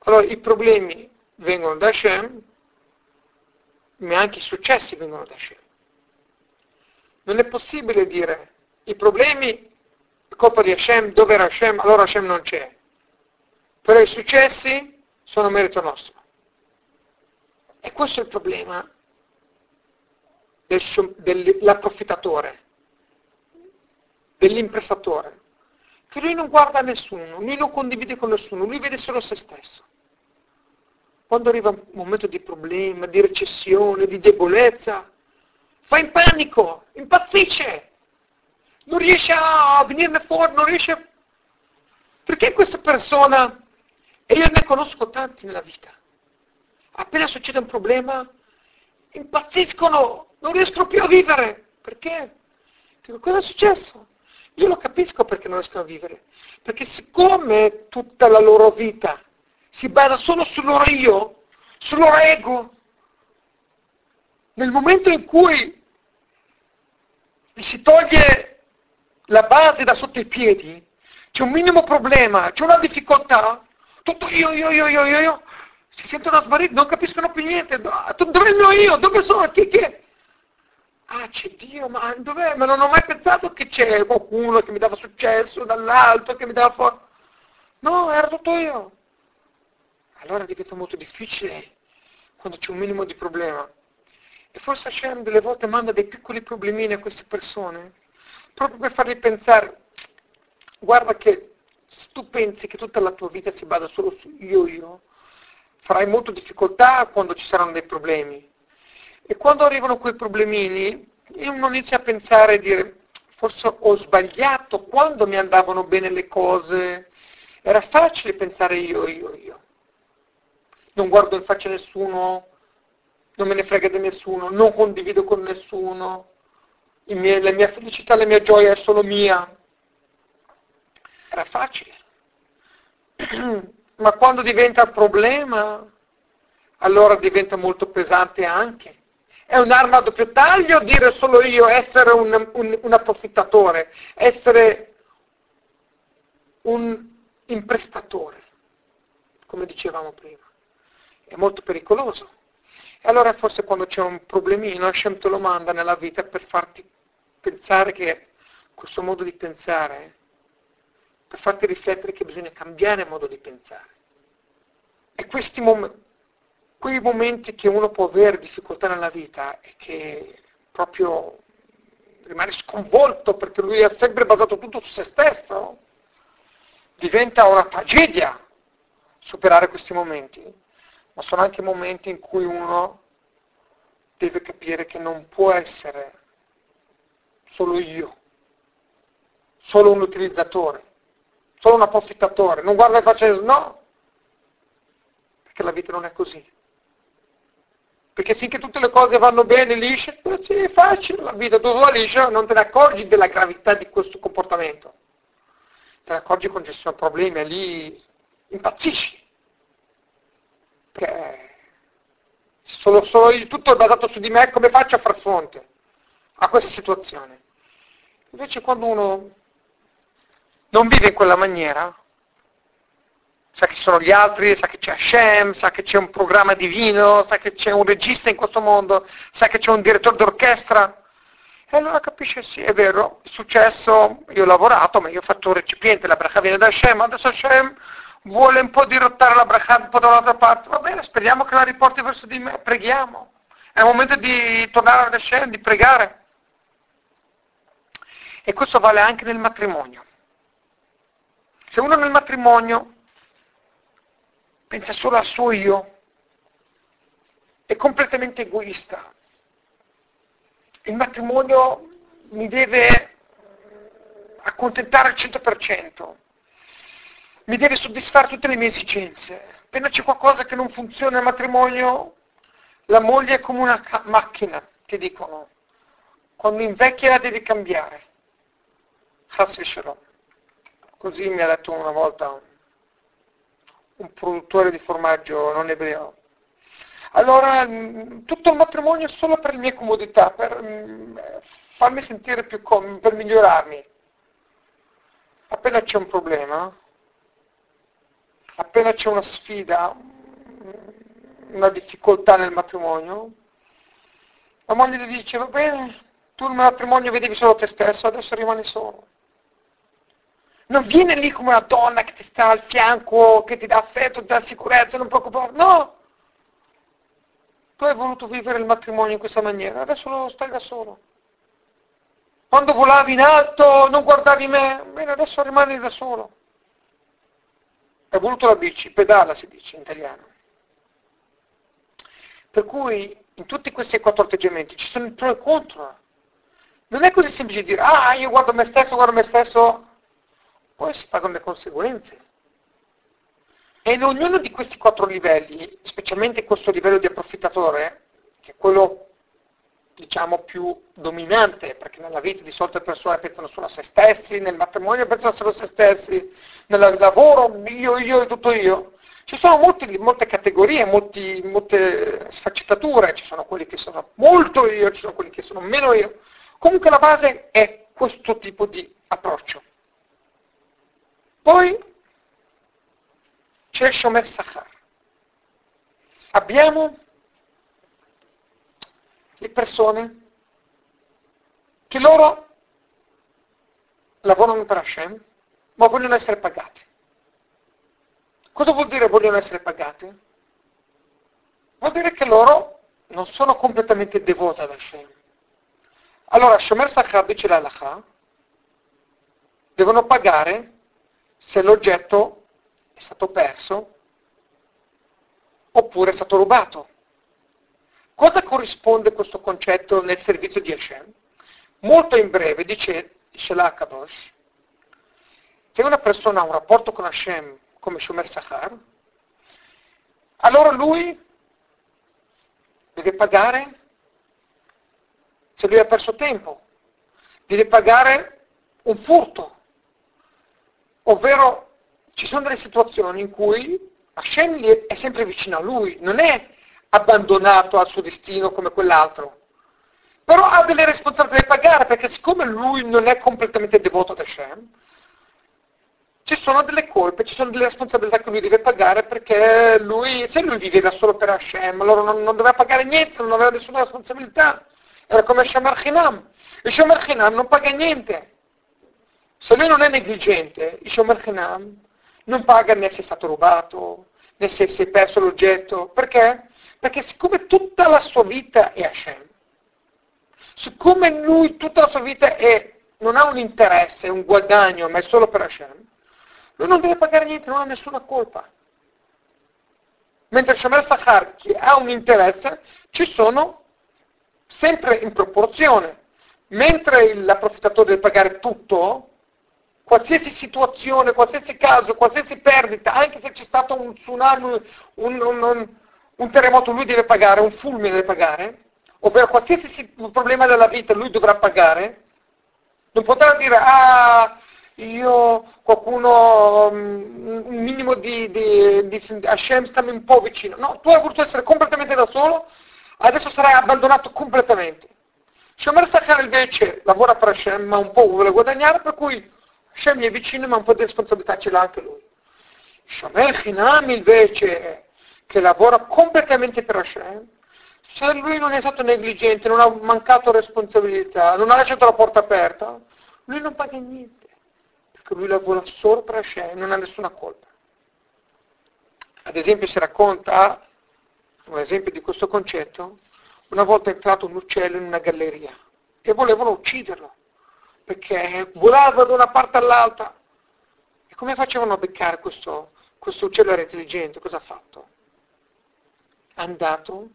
allora i problemi vengono da Hashem, ma anche i successi vengono da Hashem. Non è possibile dire i problemi è colpa di Hashem, dove era Hashem, allora Hashem non c'è. Però i successi sono merito nostro. E questo è il problema del, dell'approfittatore, dell'imprestatore che lui non guarda nessuno, lui non condivide con nessuno, lui vede solo se stesso. Quando arriva un momento di problema, di recessione, di debolezza, fa in panico, impazzisce, non riesce a venirne fuori, non riesce... Perché questa persona, e io ne conosco tanti nella vita, appena succede un problema, impazziscono, non riescono più a vivere. Perché? Dico, cosa è successo? Io lo capisco perché non riescono a vivere. Perché siccome tutta la loro vita si basa solo sul loro io, sul loro ego, nel momento in cui gli si toglie la base da sotto i piedi, c'è un minimo problema, c'è una difficoltà, tutto io, io, io, io, io, io si sentono smarriti, non capiscono più niente. Dove è il mio io? Dove sono? Chi, chi è? ah c'è Dio, ma dov'è? Ma non ho mai pensato che c'è qualcuno che mi dava successo dall'alto, che mi dava fuori. No, era tutto io. Allora diventa molto difficile quando c'è un minimo di problema. E forse Hashem delle volte manda dei piccoli problemini a queste persone, proprio per fargli pensare, guarda che se tu pensi che tutta la tua vita si basa solo su io io, farai molto difficoltà quando ci saranno dei problemi. E quando arrivano quei problemini, uno inizia a pensare e dire, forse ho sbagliato quando mi andavano bene le cose. Era facile pensare io, io, io. Non guardo in faccia nessuno, non me ne frega di nessuno, non condivido con nessuno, miei, la mia felicità, la mia gioia è solo mia. Era facile. *clears throat* Ma quando diventa problema, allora diventa molto pesante anche. È un'arma a doppio taglio dire solo io, essere un, un, un approfittatore, essere un imprestatore, come dicevamo prima. È molto pericoloso. E allora forse quando c'è un problemino, Hashem te lo manda nella vita per farti pensare che questo modo di pensare, per farti riflettere che bisogna cambiare modo di pensare. E questi momenti, quei momenti che uno può avere difficoltà nella vita e che proprio rimane sconvolto perché lui ha sempre basato tutto su se stesso, diventa una tragedia superare questi momenti, ma sono anche momenti in cui uno deve capire che non può essere solo io, solo un utilizzatore, solo un approfittatore, non guarda e faccia no, perché la vita non è così. Perché finché tutte le cose vanno bene, lisce, sì, è facile la vita, tu va liscia, non te ne accorgi della gravità di questo comportamento. Te ne accorgi quando ci sono problemi, lì impazzisci. Perché solo, solo io, tutto è basato su di me, come faccio a far fronte a questa situazione? Invece quando uno non vive in quella maniera, sa che ci sono gli altri, sa che c'è Hashem, sa che c'è un programma divino, sa che c'è un regista in questo mondo, sa che c'è un direttore d'orchestra. E allora capisce, sì, è vero, è successo, io ho lavorato, ma io ho fatto un recipiente, la bracha viene da Hashem, adesso Hashem vuole un po' dirottare la bracha un po' dall'altra parte, va bene, speriamo che la riporti verso di me, preghiamo. È il momento di tornare ad Hashem, di pregare. E questo vale anche nel matrimonio. Se uno nel matrimonio pensa solo al suo io, è completamente egoista. Il matrimonio mi deve accontentare al 100%, mi deve soddisfare tutte le mie esigenze. Appena c'è qualcosa che non funziona nel matrimonio, la moglie è come una macchina, ti dicono. Quando invecchia la devi cambiare. Così mi ha detto una volta un produttore di formaggio non ebreo. Allora, mm, tutto il matrimonio è solo per le mie comodità, per mm, farmi sentire più comodo, per migliorarmi. Appena c'è un problema, appena c'è una sfida, mm, una difficoltà nel matrimonio, la moglie gli dice, va bene, tu nel matrimonio vedevi solo te stesso, adesso rimani solo non viene lì come una donna che ti sta al fianco, che ti dà affetto, ti dà sicurezza, non preoccupare, no! Tu hai voluto vivere il matrimonio in questa maniera, adesso lo stai da solo. Quando volavi in alto non guardavi me, bene, adesso rimani da solo. Hai voluto la bici, pedala si dice in italiano. Per cui in tutti questi quattro atteggiamenti ci sono i pro e i contro. Non è così semplice dire, ah, io guardo me stesso, guardo me stesso, poi si pagano le conseguenze. E in ognuno di questi quattro livelli, specialmente questo livello di approfittatore, che è quello diciamo più dominante, perché nella vita di solito le persone pensano solo a se stessi, nel matrimonio pensano solo a se stessi, nel lavoro io, io e tutto io. Ci sono molti, molte categorie, molti, molte sfaccettature, ci sono quelli che sono molto io, ci sono quelli che sono meno io. Comunque la base è questo tipo di approccio. Poi c'è Shomer Sachar. Abbiamo le persone che loro lavorano per Hashem, ma vogliono essere pagati. Cosa vuol dire vogliono essere pagati? Vuol dire che loro non sono completamente devoti ad Hashem. Allora, Shomer Sachar dice l'Alaha, devono pagare se l'oggetto è stato perso oppure è stato rubato. Cosa corrisponde questo concetto nel servizio di Hashem? Molto in breve dice, dice l'Akadosh, se una persona ha un rapporto con Hashem come Shomer Sachar, allora lui deve pagare se lui ha perso tempo, deve pagare un furto, Ovvero ci sono delle situazioni in cui Hashem è sempre vicino a lui, non è abbandonato al suo destino come quell'altro. Però ha delle responsabilità da pagare perché siccome lui non è completamente devoto ad Hashem, ci sono delle colpe, ci sono delle responsabilità che lui deve pagare perché lui, se lui viveva solo per Hashem, allora non, non doveva pagare niente, non aveva nessuna responsabilità. Era come Shamar Chinam. Il Shamar Chinam non paga niente. Se lui non è negligente, il Shomer Chenam non paga né se è stato rubato, né se si è perso l'oggetto. Perché? Perché siccome tutta la sua vita è Hashem, siccome lui tutta la sua vita è, non ha un interesse, un guadagno, ma è solo per Hashem, lui non deve pagare niente, non ha nessuna colpa. Mentre Shomer Sachar, che ha un interesse, ci sono sempre in proporzione. Mentre l'approfittatore deve pagare tutto, qualsiasi situazione, qualsiasi caso, qualsiasi perdita, anche se c'è stato un tsunami, un, un, un, terremoto, lui deve pagare, un fulmine deve pagare, ovvero qualsiasi problema della vita lui dovrà pagare, non potrà dire, ah, io, qualcuno, mm, un minimo di, di, di Hashem sta un po' vicino. No, tu hai voluto essere completamente da solo, adesso sarai abbandonato completamente. Shomer Sachar invece lavora per Hashem, ma un po' vuole guadagnare, per cui Hashem è vicino, ma un po' di responsabilità ce l'ha anche lui. Shomer Hinam invece, che lavora completamente per Hashem, se lui non è stato negligente, non ha mancato responsabilità, non ha lasciato la porta aperta, lui non paga niente che lui lavora solo per Hashem, non ha nessuna colpa. Ad esempio si racconta, un esempio di questo concetto, una volta è entrato un uccello in una galleria e volevano ucciderlo, perché volava da una parte all'altra. E come facevano a beccare questo, questo uccello era intelligente? Cosa ha fatto? È andato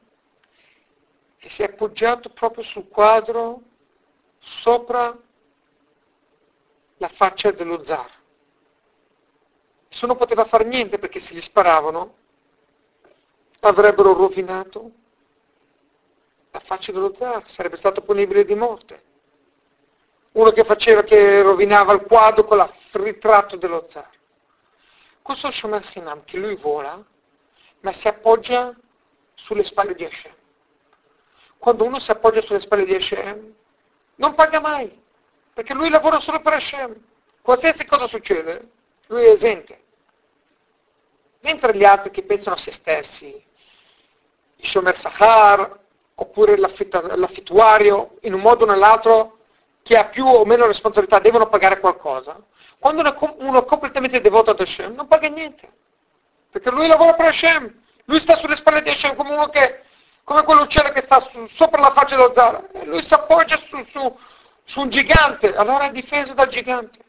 e si è appoggiato proprio sul quadro sopra la faccia dello zar. Non poteva fare niente perché se gli sparavano, avrebbero rovinato la faccia dello zar, sarebbe stato punibile di morte. Uno che faceva, che rovinava il quadro con il ritratto dello zar. Questo Shomer Chinam, che lui vola, ma si appoggia sulle spalle di Hashem. Quando uno si appoggia sulle spalle di Hashem, non paga mai. Perché lui lavora solo per Hashem. Qualsiasi cosa succede, lui è esente. Mentre gli altri che pensano a se stessi, il Shomer Sahar, oppure l'affittuario, in un modo o nell'altro, che ha più o meno responsabilità, devono pagare qualcosa. Quando uno è completamente devoto ad Hashem, non paga niente. Perché lui lavora per Hashem. Lui sta sulle spalle di Hashem come uno che, come quell'uccello che sta su, sopra la faccia dello zara. Lui si appoggia su, su, su un gigante, allora è difeso dal gigante.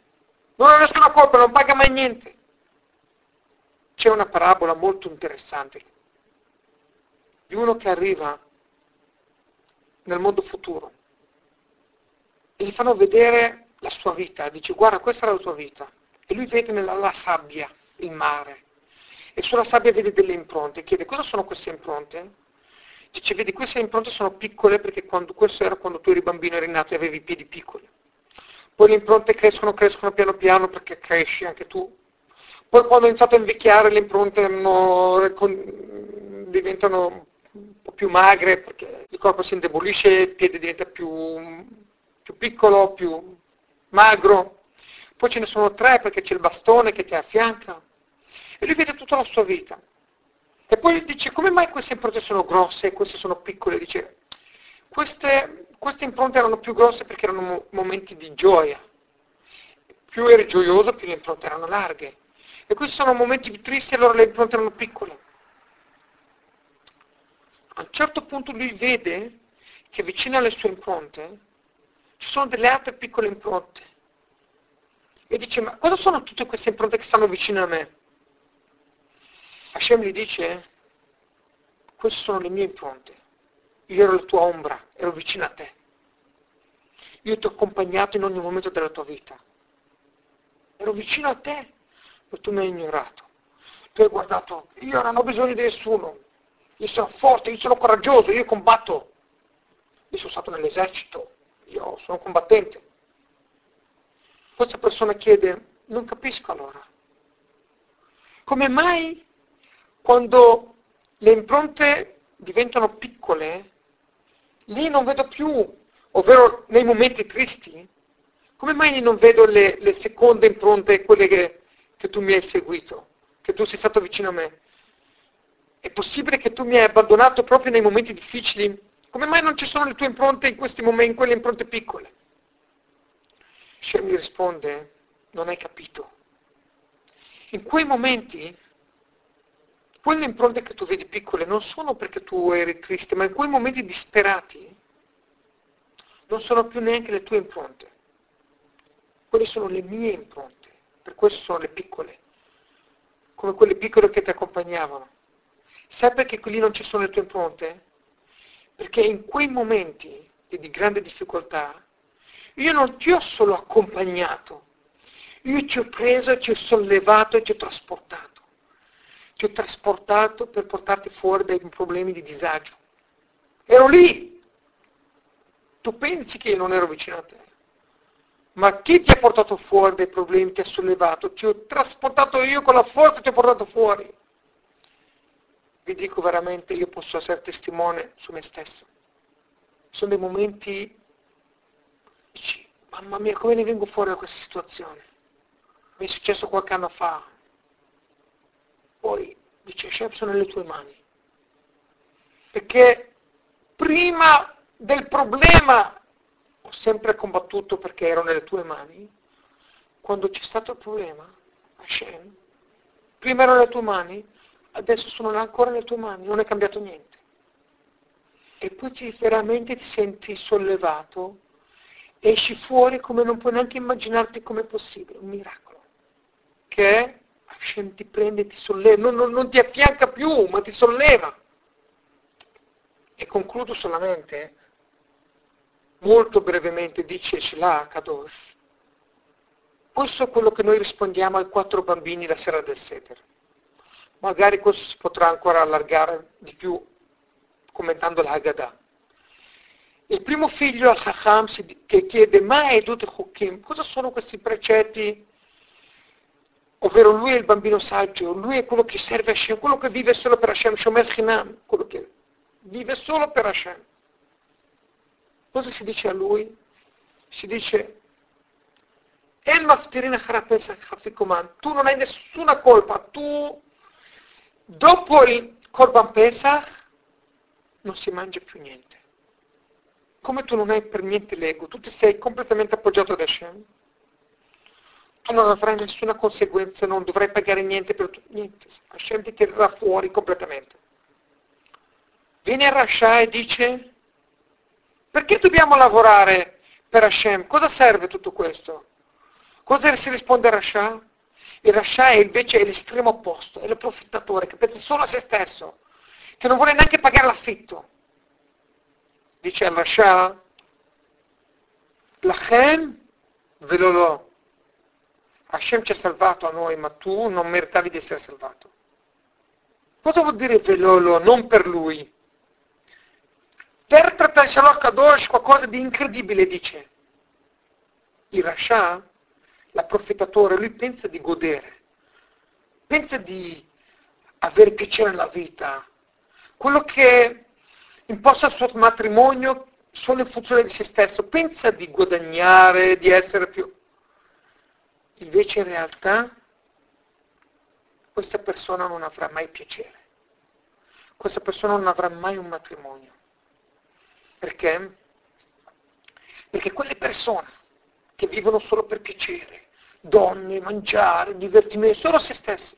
Non ha nessuna colpa, non paga mai niente. C'è una parabola molto interessante di uno che arriva nel mondo futuro gli fanno vedere la sua vita, dice guarda questa è la tua vita e lui vede nella la sabbia il mare e sulla sabbia vede delle impronte, chiede cosa sono queste impronte? Dice, vedi, queste impronte sono piccole perché quando, questo era quando tu eri bambino, eri nato e avevi i piedi piccoli. Poi le impronte crescono, crescono piano piano perché cresci anche tu. Poi quando hai iniziato a invecchiare le impronte hanno, diventano un po' più magre perché il corpo si indebolisce, il piede diventa più, più piccolo, più magro. Poi ce ne sono tre perché c'è il bastone che ti affianca. E lui vede tutta la sua vita. E poi dice, come mai queste impronte sono grosse e queste sono piccole? Dice, queste, queste impronte erano più grosse perché erano momenti di gioia. Più eri gioioso, più le impronte erano larghe. E questi sono momenti più tristi, allora le impronte erano piccole. A un certo punto lui vede che vicino alle sue impronte ci sono delle altre piccole impronte. E dice, ma cosa sono tutte queste impronte che stanno vicino a me? Hashem gli dice, queste sono le mie impronte, io ero la tua ombra, ero vicino a te. Io ti ho accompagnato in ogni momento della tua vita. Ero vicino a te, ma tu mi hai ignorato. Tu hai guardato, io non ho bisogno di nessuno, io sono forte, io sono coraggioso, io combatto. Io sono stato nell'esercito, io sono combattente. Questa persona chiede, non capisco allora. Come mai quando le impronte diventano piccole, lì non vedo più, ovvero nei momenti tristi, come mai non vedo le, le seconde impronte, quelle che, che tu mi hai seguito, che tu sei stato vicino a me? È possibile che tu mi hai abbandonato proprio nei momenti difficili? Come mai non ci sono le tue impronte in questi momenti, in quelle impronte piccole? Shem mi risponde, non hai capito. In quei momenti quelle impronte che tu vedi piccole non sono perché tu eri triste, ma in quei momenti disperati non sono più neanche le tue impronte. Quelle sono le mie impronte, per questo sono le piccole, come quelle piccole che ti accompagnavano. Sai perché quelli non ci sono le tue impronte? Perché in quei momenti di grande difficoltà, io non ti ho solo accompagnato, io ti ho preso e ti ho sollevato e ti ho trasportato. Ti ho trasportato per portarti fuori dai problemi di disagio. Ero lì. Tu pensi che io non ero vicino a te. Ma chi ti ha portato fuori dai problemi, ti ha sollevato, ti ho trasportato io con la forza, ti ho portato fuori. Vi dico veramente, io posso essere testimone su me stesso. Sono dei momenti, dici, mamma mia, come ne vengo fuori da questa situazione? Mi è successo qualche anno fa. Poi dice, chef, sono nelle tue mani. Perché prima del problema ho sempre combattuto perché ero nelle tue mani. Quando c'è stato il problema, Hashem, prima ero nelle tue mani, adesso sono ancora nelle tue mani, non è cambiato niente. E poi ti, veramente ti senti sollevato, esci fuori come non puoi neanche immaginarti com'è possibile, un miracolo. Che Hashem ti prende, ti solleva, non, non, non ti affianca più, ma ti solleva. E concludo solamente, molto brevemente, dice Shelah Kadosh, questo è quello che noi rispondiamo ai quattro bambini la sera del Seder. Magari questo si potrà ancora allargare di più commentando la Haggadah. Il primo figlio al Chacham che chiede, ma Edut Hukim, cosa sono questi precetti? Ovvero lui è il bambino saggio, lui è quello che serve a Hashem, quello che vive solo per Hashem, Shomer Chinam, quello che vive solo per Hashem. Cosa si dice a lui? Si dice, El maftirina tu non hai nessuna colpa, tu dopo il Korban Pesach non si mangia più niente. Come tu non hai per niente l'ego, tu ti sei completamente appoggiato ad Hashem, tu non avrai nessuna conseguenza, non dovrai pagare niente per tutto, niente. Hashem ti tirerà fuori completamente. Viene Rasha e dice, perché dobbiamo lavorare per Hashem? Cosa serve tutto questo? Cosa si risponde a Rasha? Il Rasha è invece l'estremo opposto, è l'approfittatore che pensa solo a se stesso, che non vuole neanche pagare l'affitto. Dice al Rasha, Lachem velolo. Hashem ci ha salvato a noi, ma tu non meritavi di essere salvato. Cosa vuol dire velolo? Non per lui. Per trattare Shalom Kadosh qualcosa di incredibile dice. Il Rasha, l'approfittatore, lui pensa di godere, pensa di avere piacere nella vita, quello che imposta il suo matrimonio solo in funzione di se stesso, pensa di guadagnare, di essere più... Invece in realtà questa persona non avrà mai piacere, questa persona non avrà mai un matrimonio. Perché? Perché quelle persone che vivono solo per piacere, donne, mangiare, divertimento, solo se stessi,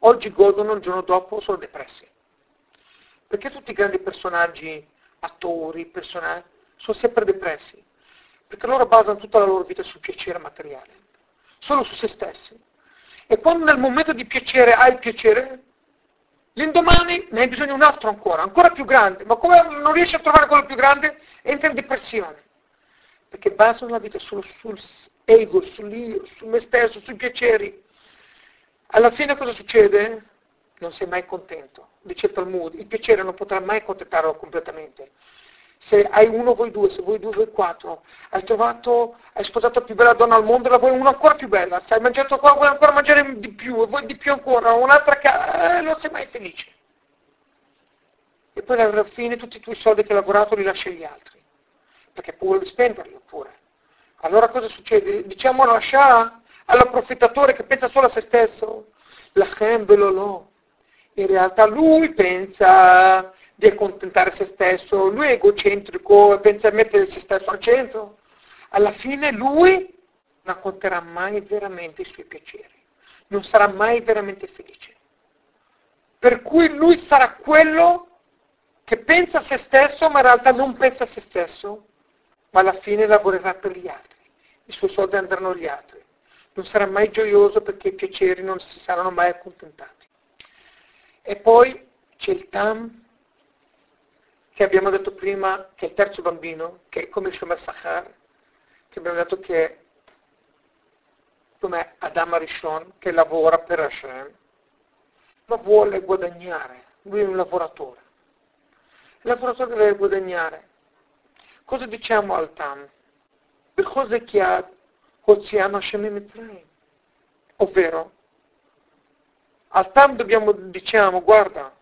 oggi godono, il giorno dopo sono depressi. Perché tutti i grandi personaggi, attori, personaggi, sono sempre depressi? Perché loro basano tutta la loro vita sul piacere materiale, solo su se stessi. E quando nel momento di piacere hai il piacere, l'indomani ne hai bisogno un altro ancora, ancora più grande, ma come non riesci a trovare quello più grande, entra in depressione. Perché basano la vita solo sul ego, sull'io, su me stesso, sui piaceri. Alla fine cosa succede? Non sei mai contento dice il Talmud, il piacere non potrà mai accontentarlo completamente. Se hai uno, vuoi due, se vuoi due, vuoi quattro. Hai trovato, hai sposato la più bella donna al mondo, la vuoi una ancora più bella. Se hai mangiato qua, vuoi ancora mangiare di più, e vuoi di più ancora, un'altra casa, eh, non sei mai felice. E poi alla fine tutti i tuoi soldi che hai lavorato li lasci agli altri, perché puoi spenderli oppure. Allora cosa succede? Diciamo lascia all'approfittatore che pensa solo a se stesso, la lo in realtà lui pensa di accontentare se stesso, lui è egocentrico e pensa di mettere se stesso al centro. Alla fine lui non acconterà mai veramente i suoi piaceri, non sarà mai veramente felice. Per cui lui sarà quello che pensa a se stesso, ma in realtà non pensa a se stesso, ma alla fine lavorerà per gli altri, i suoi soldi andranno agli altri, non sarà mai gioioso perché i piaceri non si saranno mai accontentati. E poi c'è il Tam, che abbiamo detto prima, che è il terzo bambino, che è come Shomer Sachar, che abbiamo detto che è come Adam Arishon, che lavora per Hashem, ma vuole guadagnare, lui è un lavoratore. Il lavoratore deve guadagnare. Cosa diciamo al Tam? Per cose che ha Oziano Hashem Mitzrayim. Ovvero, al Tam dobbiamo, diciamo, guarda,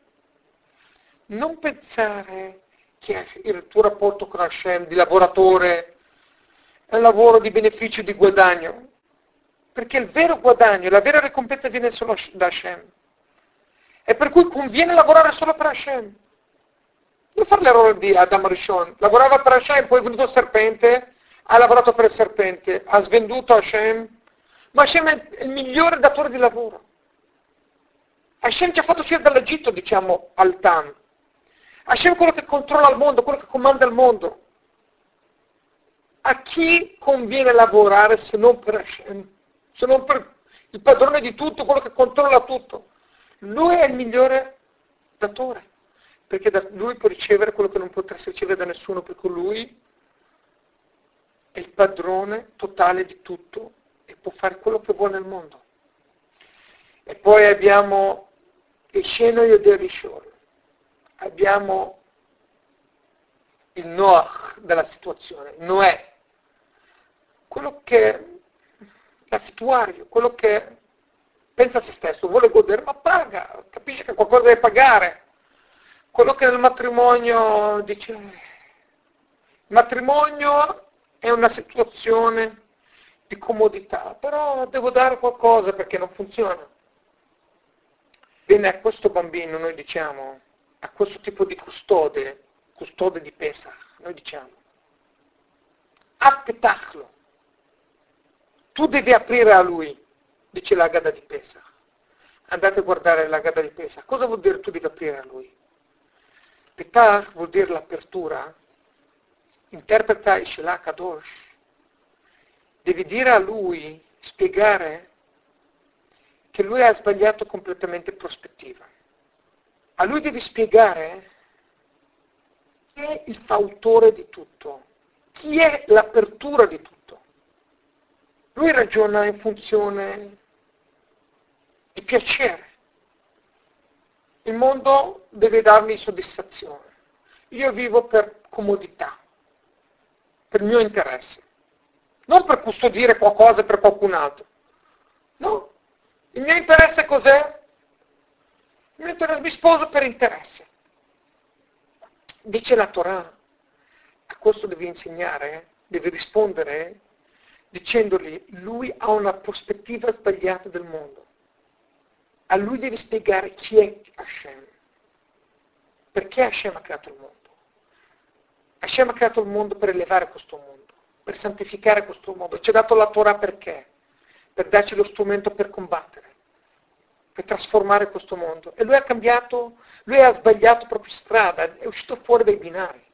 non pensare che il tuo rapporto con Hashem di lavoratore è un lavoro di beneficio, di guadagno, perché il vero guadagno, la vera ricompensa viene solo da Hashem. E per cui conviene lavorare solo per Hashem. Non fare l'errore di Adam Rishon. Lavorava per Hashem, poi è venuto il serpente, ha lavorato per il serpente, ha svenduto Hashem, ma Hashem è il migliore datore di lavoro. Hashem ci ha fatto uscire dall'Egitto, diciamo, al Tam. Hashem è quello che controlla il mondo, quello che comanda il mondo. A chi conviene lavorare se non per Hashem? Se non per il padrone di tutto, quello che controlla tutto. Lui è il migliore datore, perché da lui può ricevere quello che non potresti ricevere da nessuno, perché lui è il padrone totale di tutto e può fare quello che vuole nel mondo. E poi abbiamo il Sheno Yoderishor, abbiamo il Noach della situazione, Noè, quello che l'affittuario, quello che pensa a se stesso, vuole godere, ma paga, capisce che qualcosa deve pagare. Quello che nel matrimonio dice, il matrimonio è una situazione di comodità, però devo dare qualcosa perché non funziona. Bene, a questo bambino noi diciamo, a questo tipo di custode, custode di Pesach, noi diciamo, appetachlo, tu devi aprire a lui, dice la Gada di Pesach. Andate a guardare la Gada di Pesach. Cosa vuol dire tu devi aprire a lui? Petach vuol dire l'apertura. Interpreta il Shelah Kadosh. Devi dire a lui, spiegare che lui ha sbagliato completamente prospettiva. A lui devi spiegare chi è il fautore di tutto, chi è l'apertura di tutto. Lui ragiona in funzione di piacere. Il mondo deve darmi soddisfazione. Io vivo per comodità, per il mio interesse. Non per custodire qualcosa per qualcun altro. No. Il mio interesse cos'è? Il mio interesse, mi sposo per interesse. Dice la Torah, a questo devi insegnare, devi rispondere dicendogli lui ha una prospettiva sbagliata del mondo. A lui devi spiegare chi è Hashem. Perché Hashem ha creato il mondo? Hashem ha creato il mondo per elevare questo mondo, per santificare questo mondo. Ci ha dato la Torah perché? Per darci lo strumento per combattere, per trasformare questo mondo. E lui ha cambiato, lui ha sbagliato proprio strada, è uscito fuori dai binari.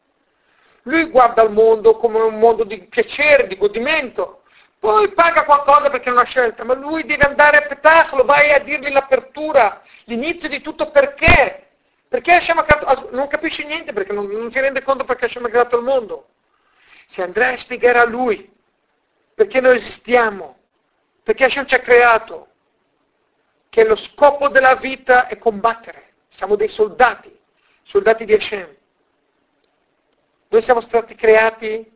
Lui guarda il mondo come un mondo di piacere, di godimento, poi paga qualcosa perché è una scelta, ma lui deve andare a Petach, lo vai a dirgli l'apertura, l'inizio di tutto perché? Perché Hashem ha creato, non capisce niente perché non, non si rende conto perché Hashem ha creato il mondo. Se andrai a spiegare a lui perché noi esistiamo, perché Hashem ci ha creato, che lo scopo della vita è combattere, siamo dei soldati, soldati di Hashem. Noi siamo stati creati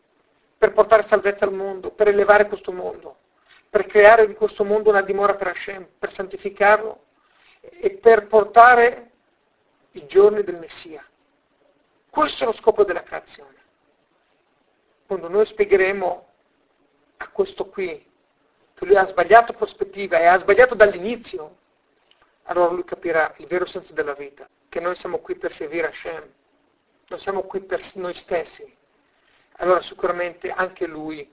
per portare salvezza al mondo, per elevare questo mondo, per creare di questo mondo una dimora per Hashem, per santificarlo e per portare i giorni del Messia. Questo è lo scopo della creazione. Quando noi spiegheremo a questo qui che lui ha sbagliato prospettiva e ha sbagliato dall'inizio, allora lui capirà il vero senso della vita, che noi siamo qui per servire Hashem, non siamo qui per noi stessi, allora sicuramente anche lui,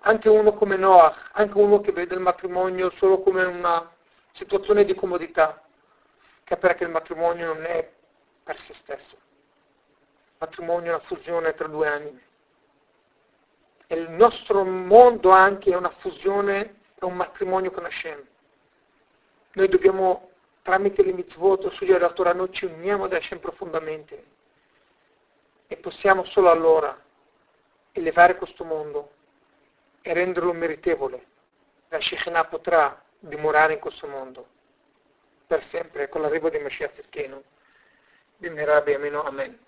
anche uno come Noah, anche uno che vede il matrimonio solo come una situazione di comodità, capirà che il matrimonio non è per se stesso. Il matrimonio è una fusione tra due anime. E il nostro mondo anche è una fusione, è un matrimonio con Hashem. Noi dobbiamo, tramite le mitzvot, studiare la Torah, noi ci uniamo ad Hashem profondamente e possiamo solo allora elevare questo mondo e renderlo meritevole. La Shekinah potrà dimorare in questo mondo per sempre con l'arrivo di Mashiach Zidkenu. Bimhera Amen.